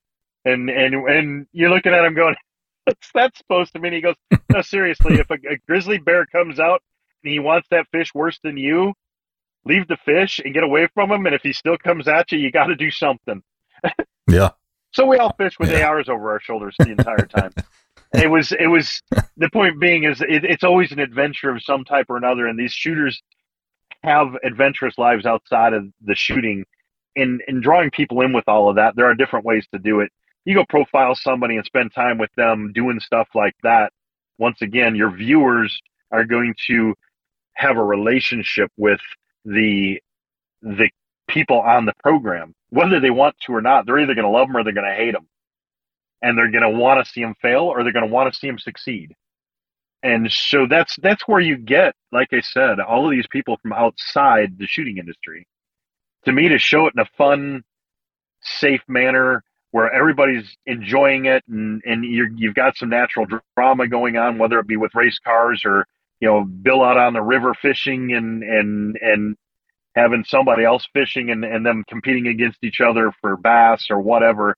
And and and you're looking at him going, "What's that supposed to mean?" He goes, "No, seriously. If a, a grizzly bear comes out and he wants that fish worse than you, leave the fish and get away from him. And if he still comes at you, you got to do something. yeah. So we all fish with yeah. ARs over our shoulders the entire time. it was it was the point being is it, it's always an adventure of some type or another, and these shooters have adventurous lives outside of the shooting. And, in drawing people in with all of that, there are different ways to do it. You go profile somebody and spend time with them doing stuff like that. Once again, your viewers are going to have a relationship with the the people on the program, whether they want to or not. They're either going to love them or they're going to hate them, and they're going to want to see them fail or they're going to want to see them succeed. And so that's that's where you get, like I said, all of these people from outside the shooting industry. To me, to show it in a fun, safe manner where everybody's enjoying it and, and you have got some natural drama going on, whether it be with race cars or you know, Bill out on the river fishing and and and having somebody else fishing and, and them competing against each other for bass or whatever,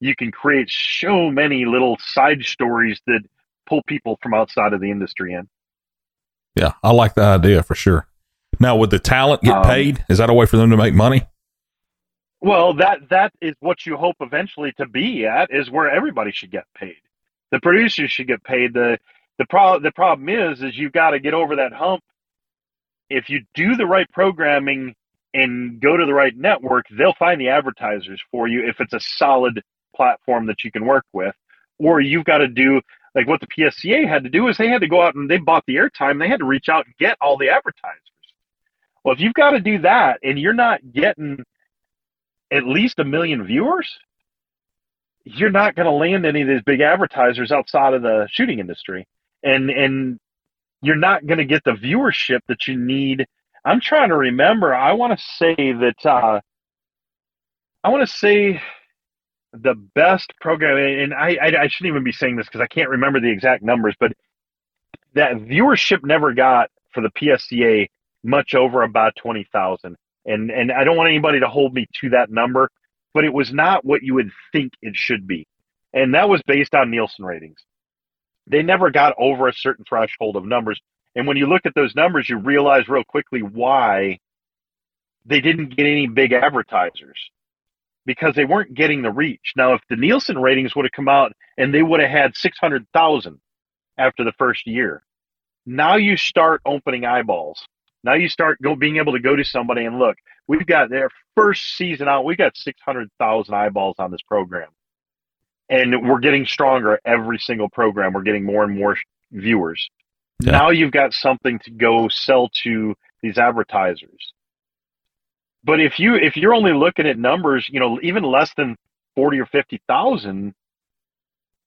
you can create so many little side stories that pull people from outside of the industry in. Yeah, I like the idea for sure. Now, would the talent get um, paid? Is that a way for them to make money? Well, that that is what you hope eventually to be at is where everybody should get paid. The producers should get paid. The the problem the problem is is you've got to get over that hump. If you do the right programming and go to the right network, they'll find the advertisers for you if it's a solid platform that you can work with. Or you've got to do like what the PSCA had to do is they had to go out and they bought the airtime. They had to reach out and get all the advertisers. Well, if you've got to do that and you're not getting at least a million viewers, you're not going to land any of these big advertisers outside of the shooting industry and and you're not going to get the viewership that you need. I'm trying to remember. I want to say that uh, I want to say the best program, and I, I, I shouldn't even be saying this because I can't remember the exact numbers, but that viewership never got for the PSCA much over about twenty thousand, and and I don't want anybody to hold me to that number, but it was not what you would think it should be, and that was based on Nielsen ratings they never got over a certain threshold of numbers. And when you look at those numbers, you realize real quickly why they didn't get any big advertisers because they weren't getting the reach. Now, if the Nielsen ratings would have come out and they would have had 600,000 after the first year, Now you start opening eyeballs. Now you start go, being able to go to somebody and look. We've got their first season out. we've got six hundred thousand eyeballs on this program, and we're getting stronger every single program. We're getting more and more viewers. Yeah. Now you've got something to go sell to these advertisers. But if you if you're only looking at numbers, you know, even less than forty or fifty thousand,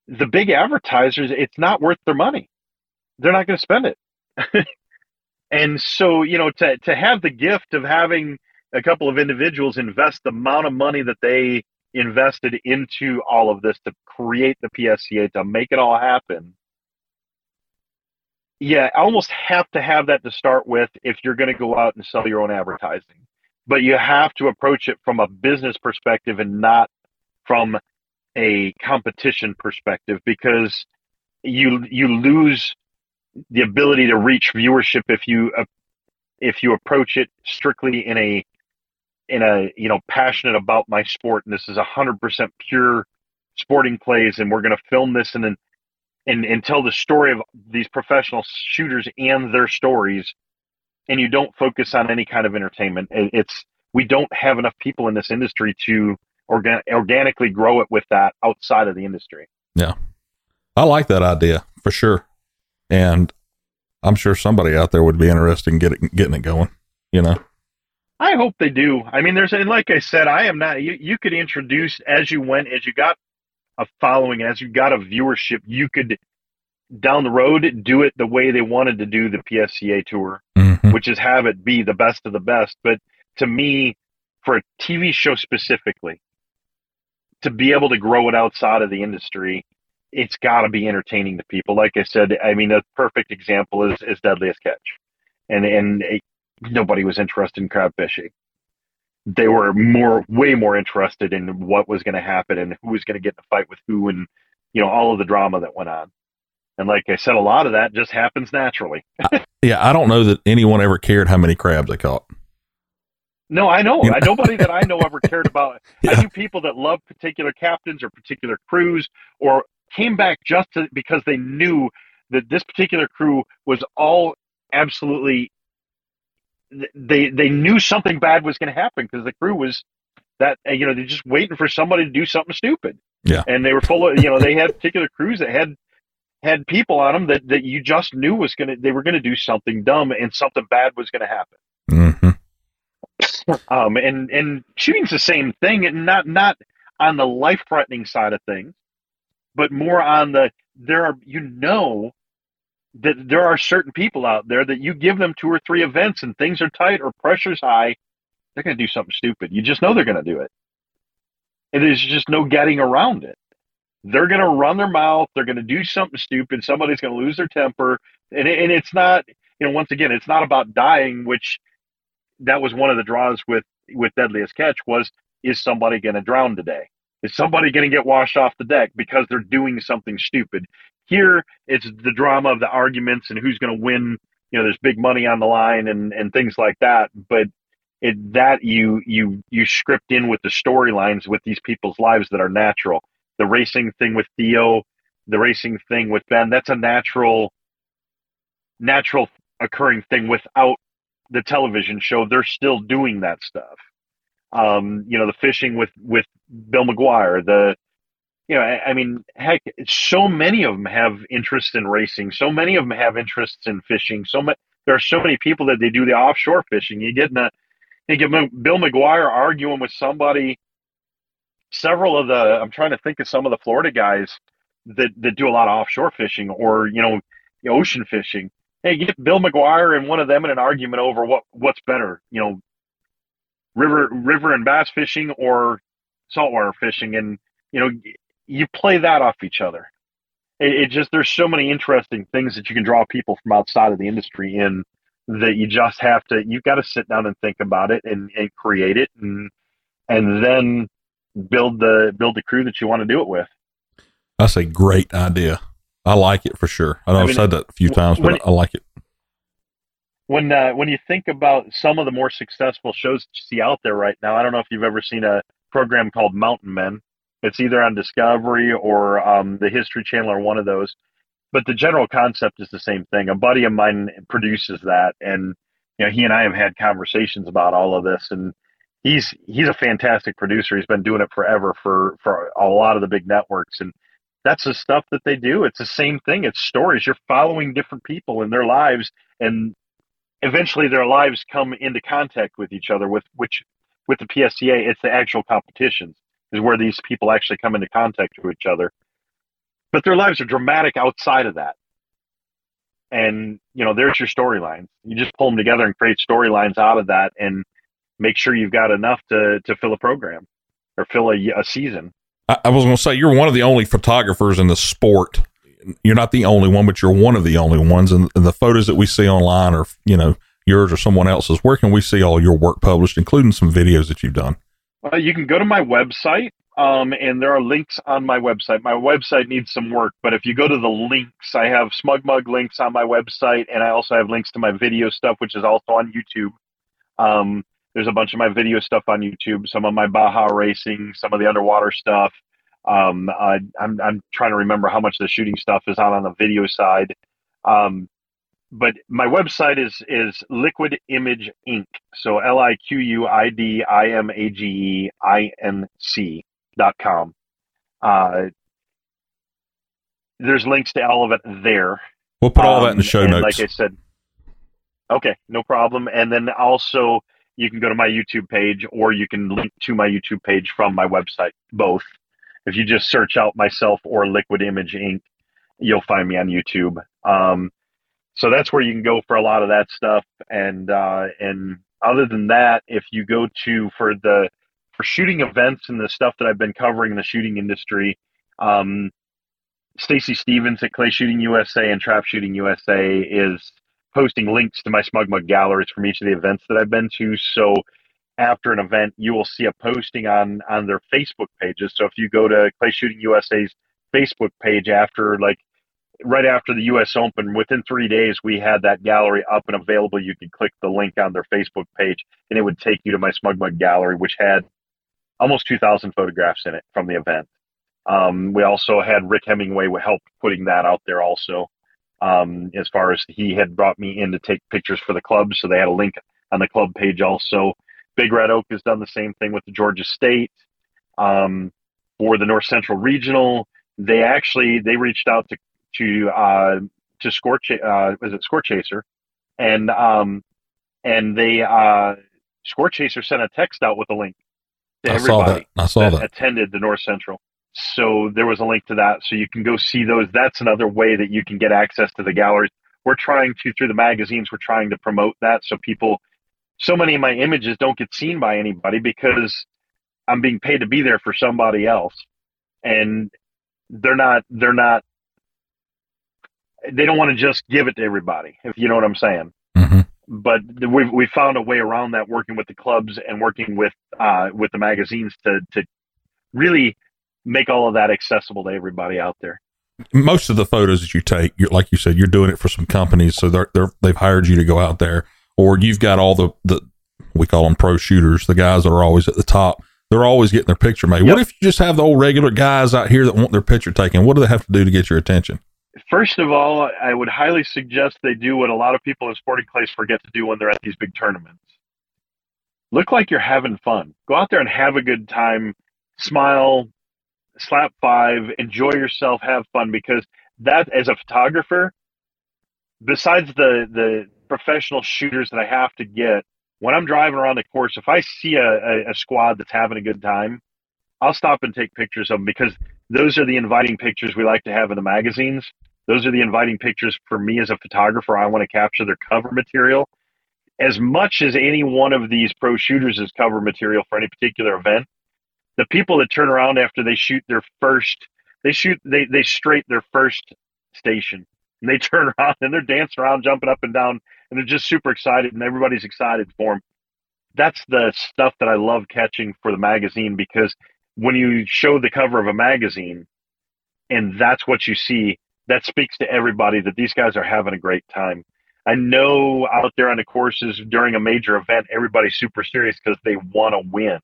the big advertisers, it's not worth their money. They're not going to spend it. and so, you know, to to have the gift of having a couple of individuals invest the amount of money that they invested into all of this to create the PSCA to make it all happen yeah, I almost have to have that to start with if you're going to go out and sell your own advertising. But you have to approach it from a business perspective and not from a competition perspective because you you lose the ability to reach viewership if you uh, if you approach it strictly in a in a you know passionate about my sport and this is a hundred percent pure sporting clays and we're going to film this and then and, and tell the story of these professional shooters and their stories and you don't focus on any kind of entertainment. It's we don't have enough people in this industry to organ- organically grow it with that outside of the industry. Yeah. I like that idea for sure. And i'm sure somebody out there would be interested in getting getting it going you know i hope they do i mean there's and like i said i am not you, you could introduce as you went as you got a following as you got a viewership, you could down the road do it the way they wanted to do the PSCA tour, mm-hmm. which is have it be the best of the best. But to me, for a TV show specifically, to be able to grow it outside of the industry, it's got to be entertaining to people. Like I said, I mean, a perfect example is, is Deadliest Catch, and and it, nobody was interested in crab fishing. They were more way more interested in what was going to happen and who was going to get in a fight with who and you know all of the drama that went on. And like i said a lot of that just happens naturally. Yeah i don't know that anyone ever cared how many crabs they caught. No i know. I, nobody that i know ever cared about yeah. i knew people that loved particular captains or particular crews or came back just to, because they knew that this particular crew was all absolutely they they knew something bad was going to happen because the crew was that you know they're just waiting for somebody to do something stupid. Yeah, and they were full of you know they had particular crews that had had people on them that that you just knew was gonna they were gonna do something dumb and something bad was gonna happen. Mm-hmm. Um, and and shooting's the same thing, and not not on the life threatening side of things, but more on the there are you know that there are certain people out there that you give them two or three events and things are tight or pressure's high, they're going to do something stupid. You just know they're going to do it. And there's just no getting around it. They're going to run their mouth. They're going to do something stupid. Somebody's going to lose their temper. And, and it's not, you know, once again, it's not about dying, which that was one of the draws with, with Deadliest Catch was, is somebody going to drown today? Is somebody going to get washed off the deck because they're doing something stupid? Here, it's the drama of the arguments and who's going to win. You know, there's big money on the line and and things like that. But it that you you you script in with the storylines with these people's lives that are natural. The racing thing with Theo, the racing thing with Ben, that's a natural natural occurring thing without the television show. They're still doing that stuff. Um, you know, the fishing with with Bill McGuire, the you know, I, I, mean, heck, so many of them have interest in racing. So many of them have interests in fishing. So there are so many people that they do the offshore fishing. You get in a, you get Bill McGuire arguing with somebody. Several of the, I'm trying to think of some of the Florida guys that that do a lot of offshore fishing or you know, ocean fishing. Hey, get Bill McGuire and one of them in an argument over what what's better, you know, river river and bass fishing or saltwater fishing, and you know, you play that off each other. It, it, just there's so many interesting things that you can draw people from outside of the industry in that you just have to you've got to sit down and think about it and, and create it and and then build the build the crew that you want to do it with. That's a great idea. I like it for sure. I know I have said that a few times, but I like it. When uh, when you think about some of the more successful shows that you see out there right now, I don't know if you've ever seen a program called Mountain Men. It's either on Discovery or um, the History Channel or one of those. but the general concept is the same thing. A buddy of mine produces that, and you know, he and I have had conversations about all of this, and he's he's a fantastic producer. He's been doing it forever for for a lot of the big networks, and that's the stuff that they do. It's the same thing. It's stories. You're following different people in their lives, and eventually their lives come into contact with each other. With which with the PSCA, it's the actual competitions is where these people actually come into contact with each other. But their lives are dramatic outside of that. And you know, there's your storylines. You just pull them together and create storylines out of that, and make sure you've got enough to to fill a program or fill a, a season. I, I was going to say you're one of the only photographers in the sport. You're not the only one, but you're one of the only ones. And the photos that we see online are, you know, yours or someone else's. Where can we see all your work published, including some videos that you've done? Uh, you can go to my website, um, and there are links on my website. My website needs some work, but if you go to the links, I have SmugMug links on my website, and I also have links to my video stuff, which is also on YouTube. Um, there's a bunch of my video stuff on YouTube, some of my Baja racing, some of the underwater stuff. Um, I, am I'm, I'm trying to remember how much the shooting stuff is on on the video side. Um, but my website is is Liquid Image Inc. So L I Q U I D I M A G E I N C dot com. Uh, there's links to all of it there. We'll put all um, that in the um, show notes. Like I said, okay, no problem. And then also you can go to my YouTube page or you can link to my YouTube page from my website, both. If you just search out myself or Liquid Image Inc., you'll find me on YouTube. Um, so that's where you can go for a lot of that stuff. And uh, and other than that, if you go to for the for shooting events and the stuff that I've been covering in the shooting industry, um, Stacy Stevens at Clay Shooting USA and Trap Shooting USA is posting links to my SmugMug galleries from each of the events that I've been to. So after an event, you will see a posting on on their Facebook pages. So if you go to Clay Shooting USA's Facebook page after like right after the U.S. Open, within three days, we had that gallery up and available. You could click the link on their Facebook page, and it would take you to my SmugMug gallery, which had almost 2,000 photographs in it from the event. Um, we also had Rick Hemingway help putting that out there also. Um, as far as he had brought me in to take pictures for the club, so they had a link on the club page also. Big Red Oak has done the same thing with the Georgia State. Um, for the North Central Regional, they actually they reached out to to uh, to Score uh, was it Score Chaser, and um, and they uh, Score Chaser sent a text out with a link to I everybody saw that. I saw that, that attended the North Central. So there was a link to that, so you can go see those. That's another way that you can get access to the galleries. We're trying to through the magazines. We're trying to promote that so people. So many of my images don't get seen by anybody because I'm being paid to be there for somebody else, and they're not. They're not they don't want to just give it to everybody, if you know what I'm saying. Mm-hmm. But we we found a way around that, working with the clubs and working with uh, with the magazines to to really make all of that accessible to everybody out there. Most of the photos that you take, like you said, you're doing it for some companies, so they're, they're they've hired you to go out there, or you've got all the the we call them pro shooters, the guys that are always at the top. They're always getting their picture made. Yep. What if you just have the old regular guys out here that want their picture taken? What do they have to do to get your attention? First of all, I would highly suggest they do what a lot of people in sporting clays forget to do when they're at these big tournaments. Look like you're having fun. Go out there and have a good time. Smile, slap five, enjoy yourself, have fun because that as a photographer, besides the the professional shooters that I have to get, when I'm driving around the course, if I see a, a, a squad that's having a good time, I'll stop and take pictures of them because those are the inviting pictures we like to have in the magazines. Those are the inviting pictures for me as a photographer. I want to capture their cover material. As much as any one of these pro shooters is cover material for any particular event, the people that turn around after they shoot their first, they shoot, they, they straight their first station and they turn around and they're dancing around, jumping up and down, and they're just super excited and everybody's excited for them. That's the stuff that I love catching for the magazine because when you show the cover of a magazine and that's what you see, that speaks to everybody that these guys are having a great time. I know out there on the courses during a major event, everybody's super serious because they want to win.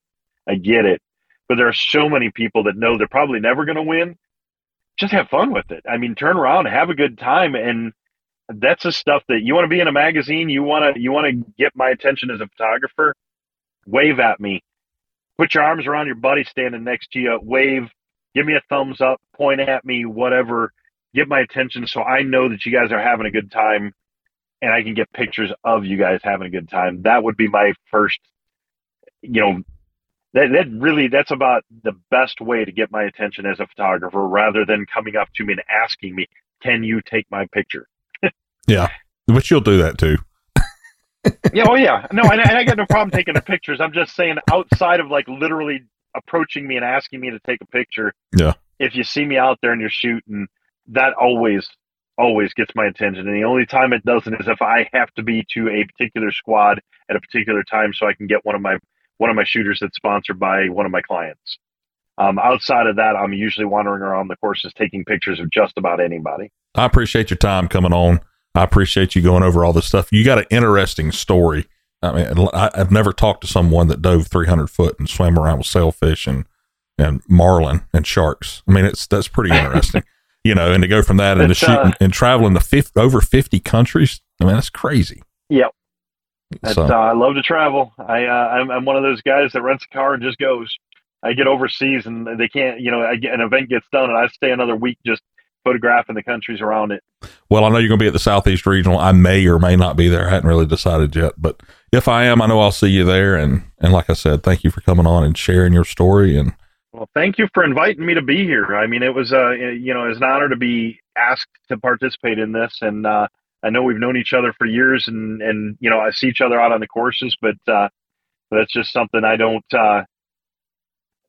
I get it. But there are so many people that know they're probably never going to win just have fun with it. I mean, turn around, have a good time, and that's the stuff that you want to be in a magazine. You want to you want to get my attention as a photographer. Wave at me. Put your arms around your buddy standing next to you. Wave. Give me a thumbs up. Point at me. Whatever. Get my attention so I know that you guys are having a good time, and I can get pictures of you guys having a good time. That would be my first. You know, that that really that's about the best way to get my attention as a photographer, rather than coming up to me and asking me, "Can you take my picture?" Yeah, but you'll do that too. yeah, oh yeah, no, and I, I got no problem taking the pictures. I'm just saying, outside of like literally approaching me and asking me to take a picture. Yeah. If you see me out there and you're shooting, that always always gets my attention. And the only time it doesn't is if I have to be to a particular squad at a particular time so I can get one of my one of my shooters that's sponsored by one of my clients. Um, outside of that, I'm usually wandering around the courses taking pictures of just about anybody. I appreciate your time coming on. I appreciate you going over all this stuff. You got an interesting story. I mean, I, have never talked to someone that dove 300 foot and swam around with sailfish and, and marlin and sharks. I mean, it's, that's pretty interesting, you know, and to go from that into shooting uh, and traveling to 50, over 50 countries. I mean, that's crazy. Yep. So. Uh, I love to travel. I, uh, I'm, I'm one of those guys that rents a car and just goes. I get overseas and they can't, you know, I get, an event gets done and I stay another week just photographing the countries around it. Well, I know you're going to be at the Southeast Regional. I may or may not be there. I hadn't really decided yet, but if I am, I know I'll see you there. And and like I said, thank you for coming on and sharing your story. And well, thank you for inviting me to be here. I mean, it was uh, you know, it was an honor to be asked to participate in this, and uh, I know we've known each other for years, and and you know, I see each other out on the courses, but uh, that's just something I don't. Uh,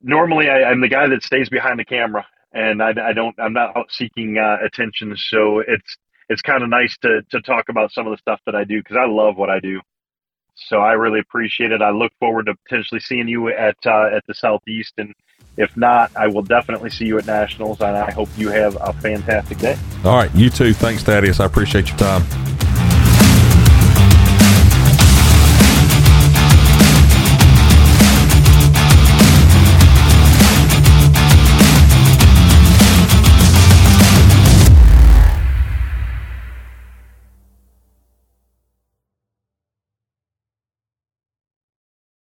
normally, I, I'm the guy that stays behind the camera and I, I don't I'm not out seeking uh, attention. So it's it's kind of nice to to talk about some of the stuff that I do because I love what I do. So I really appreciate it. I look forward to potentially seeing you at uh, at the Southeast, and if not, I will definitely see you at Nationals. And I hope you have a fantastic day. All right, you too. Thanks, Thaddius. I appreciate your time.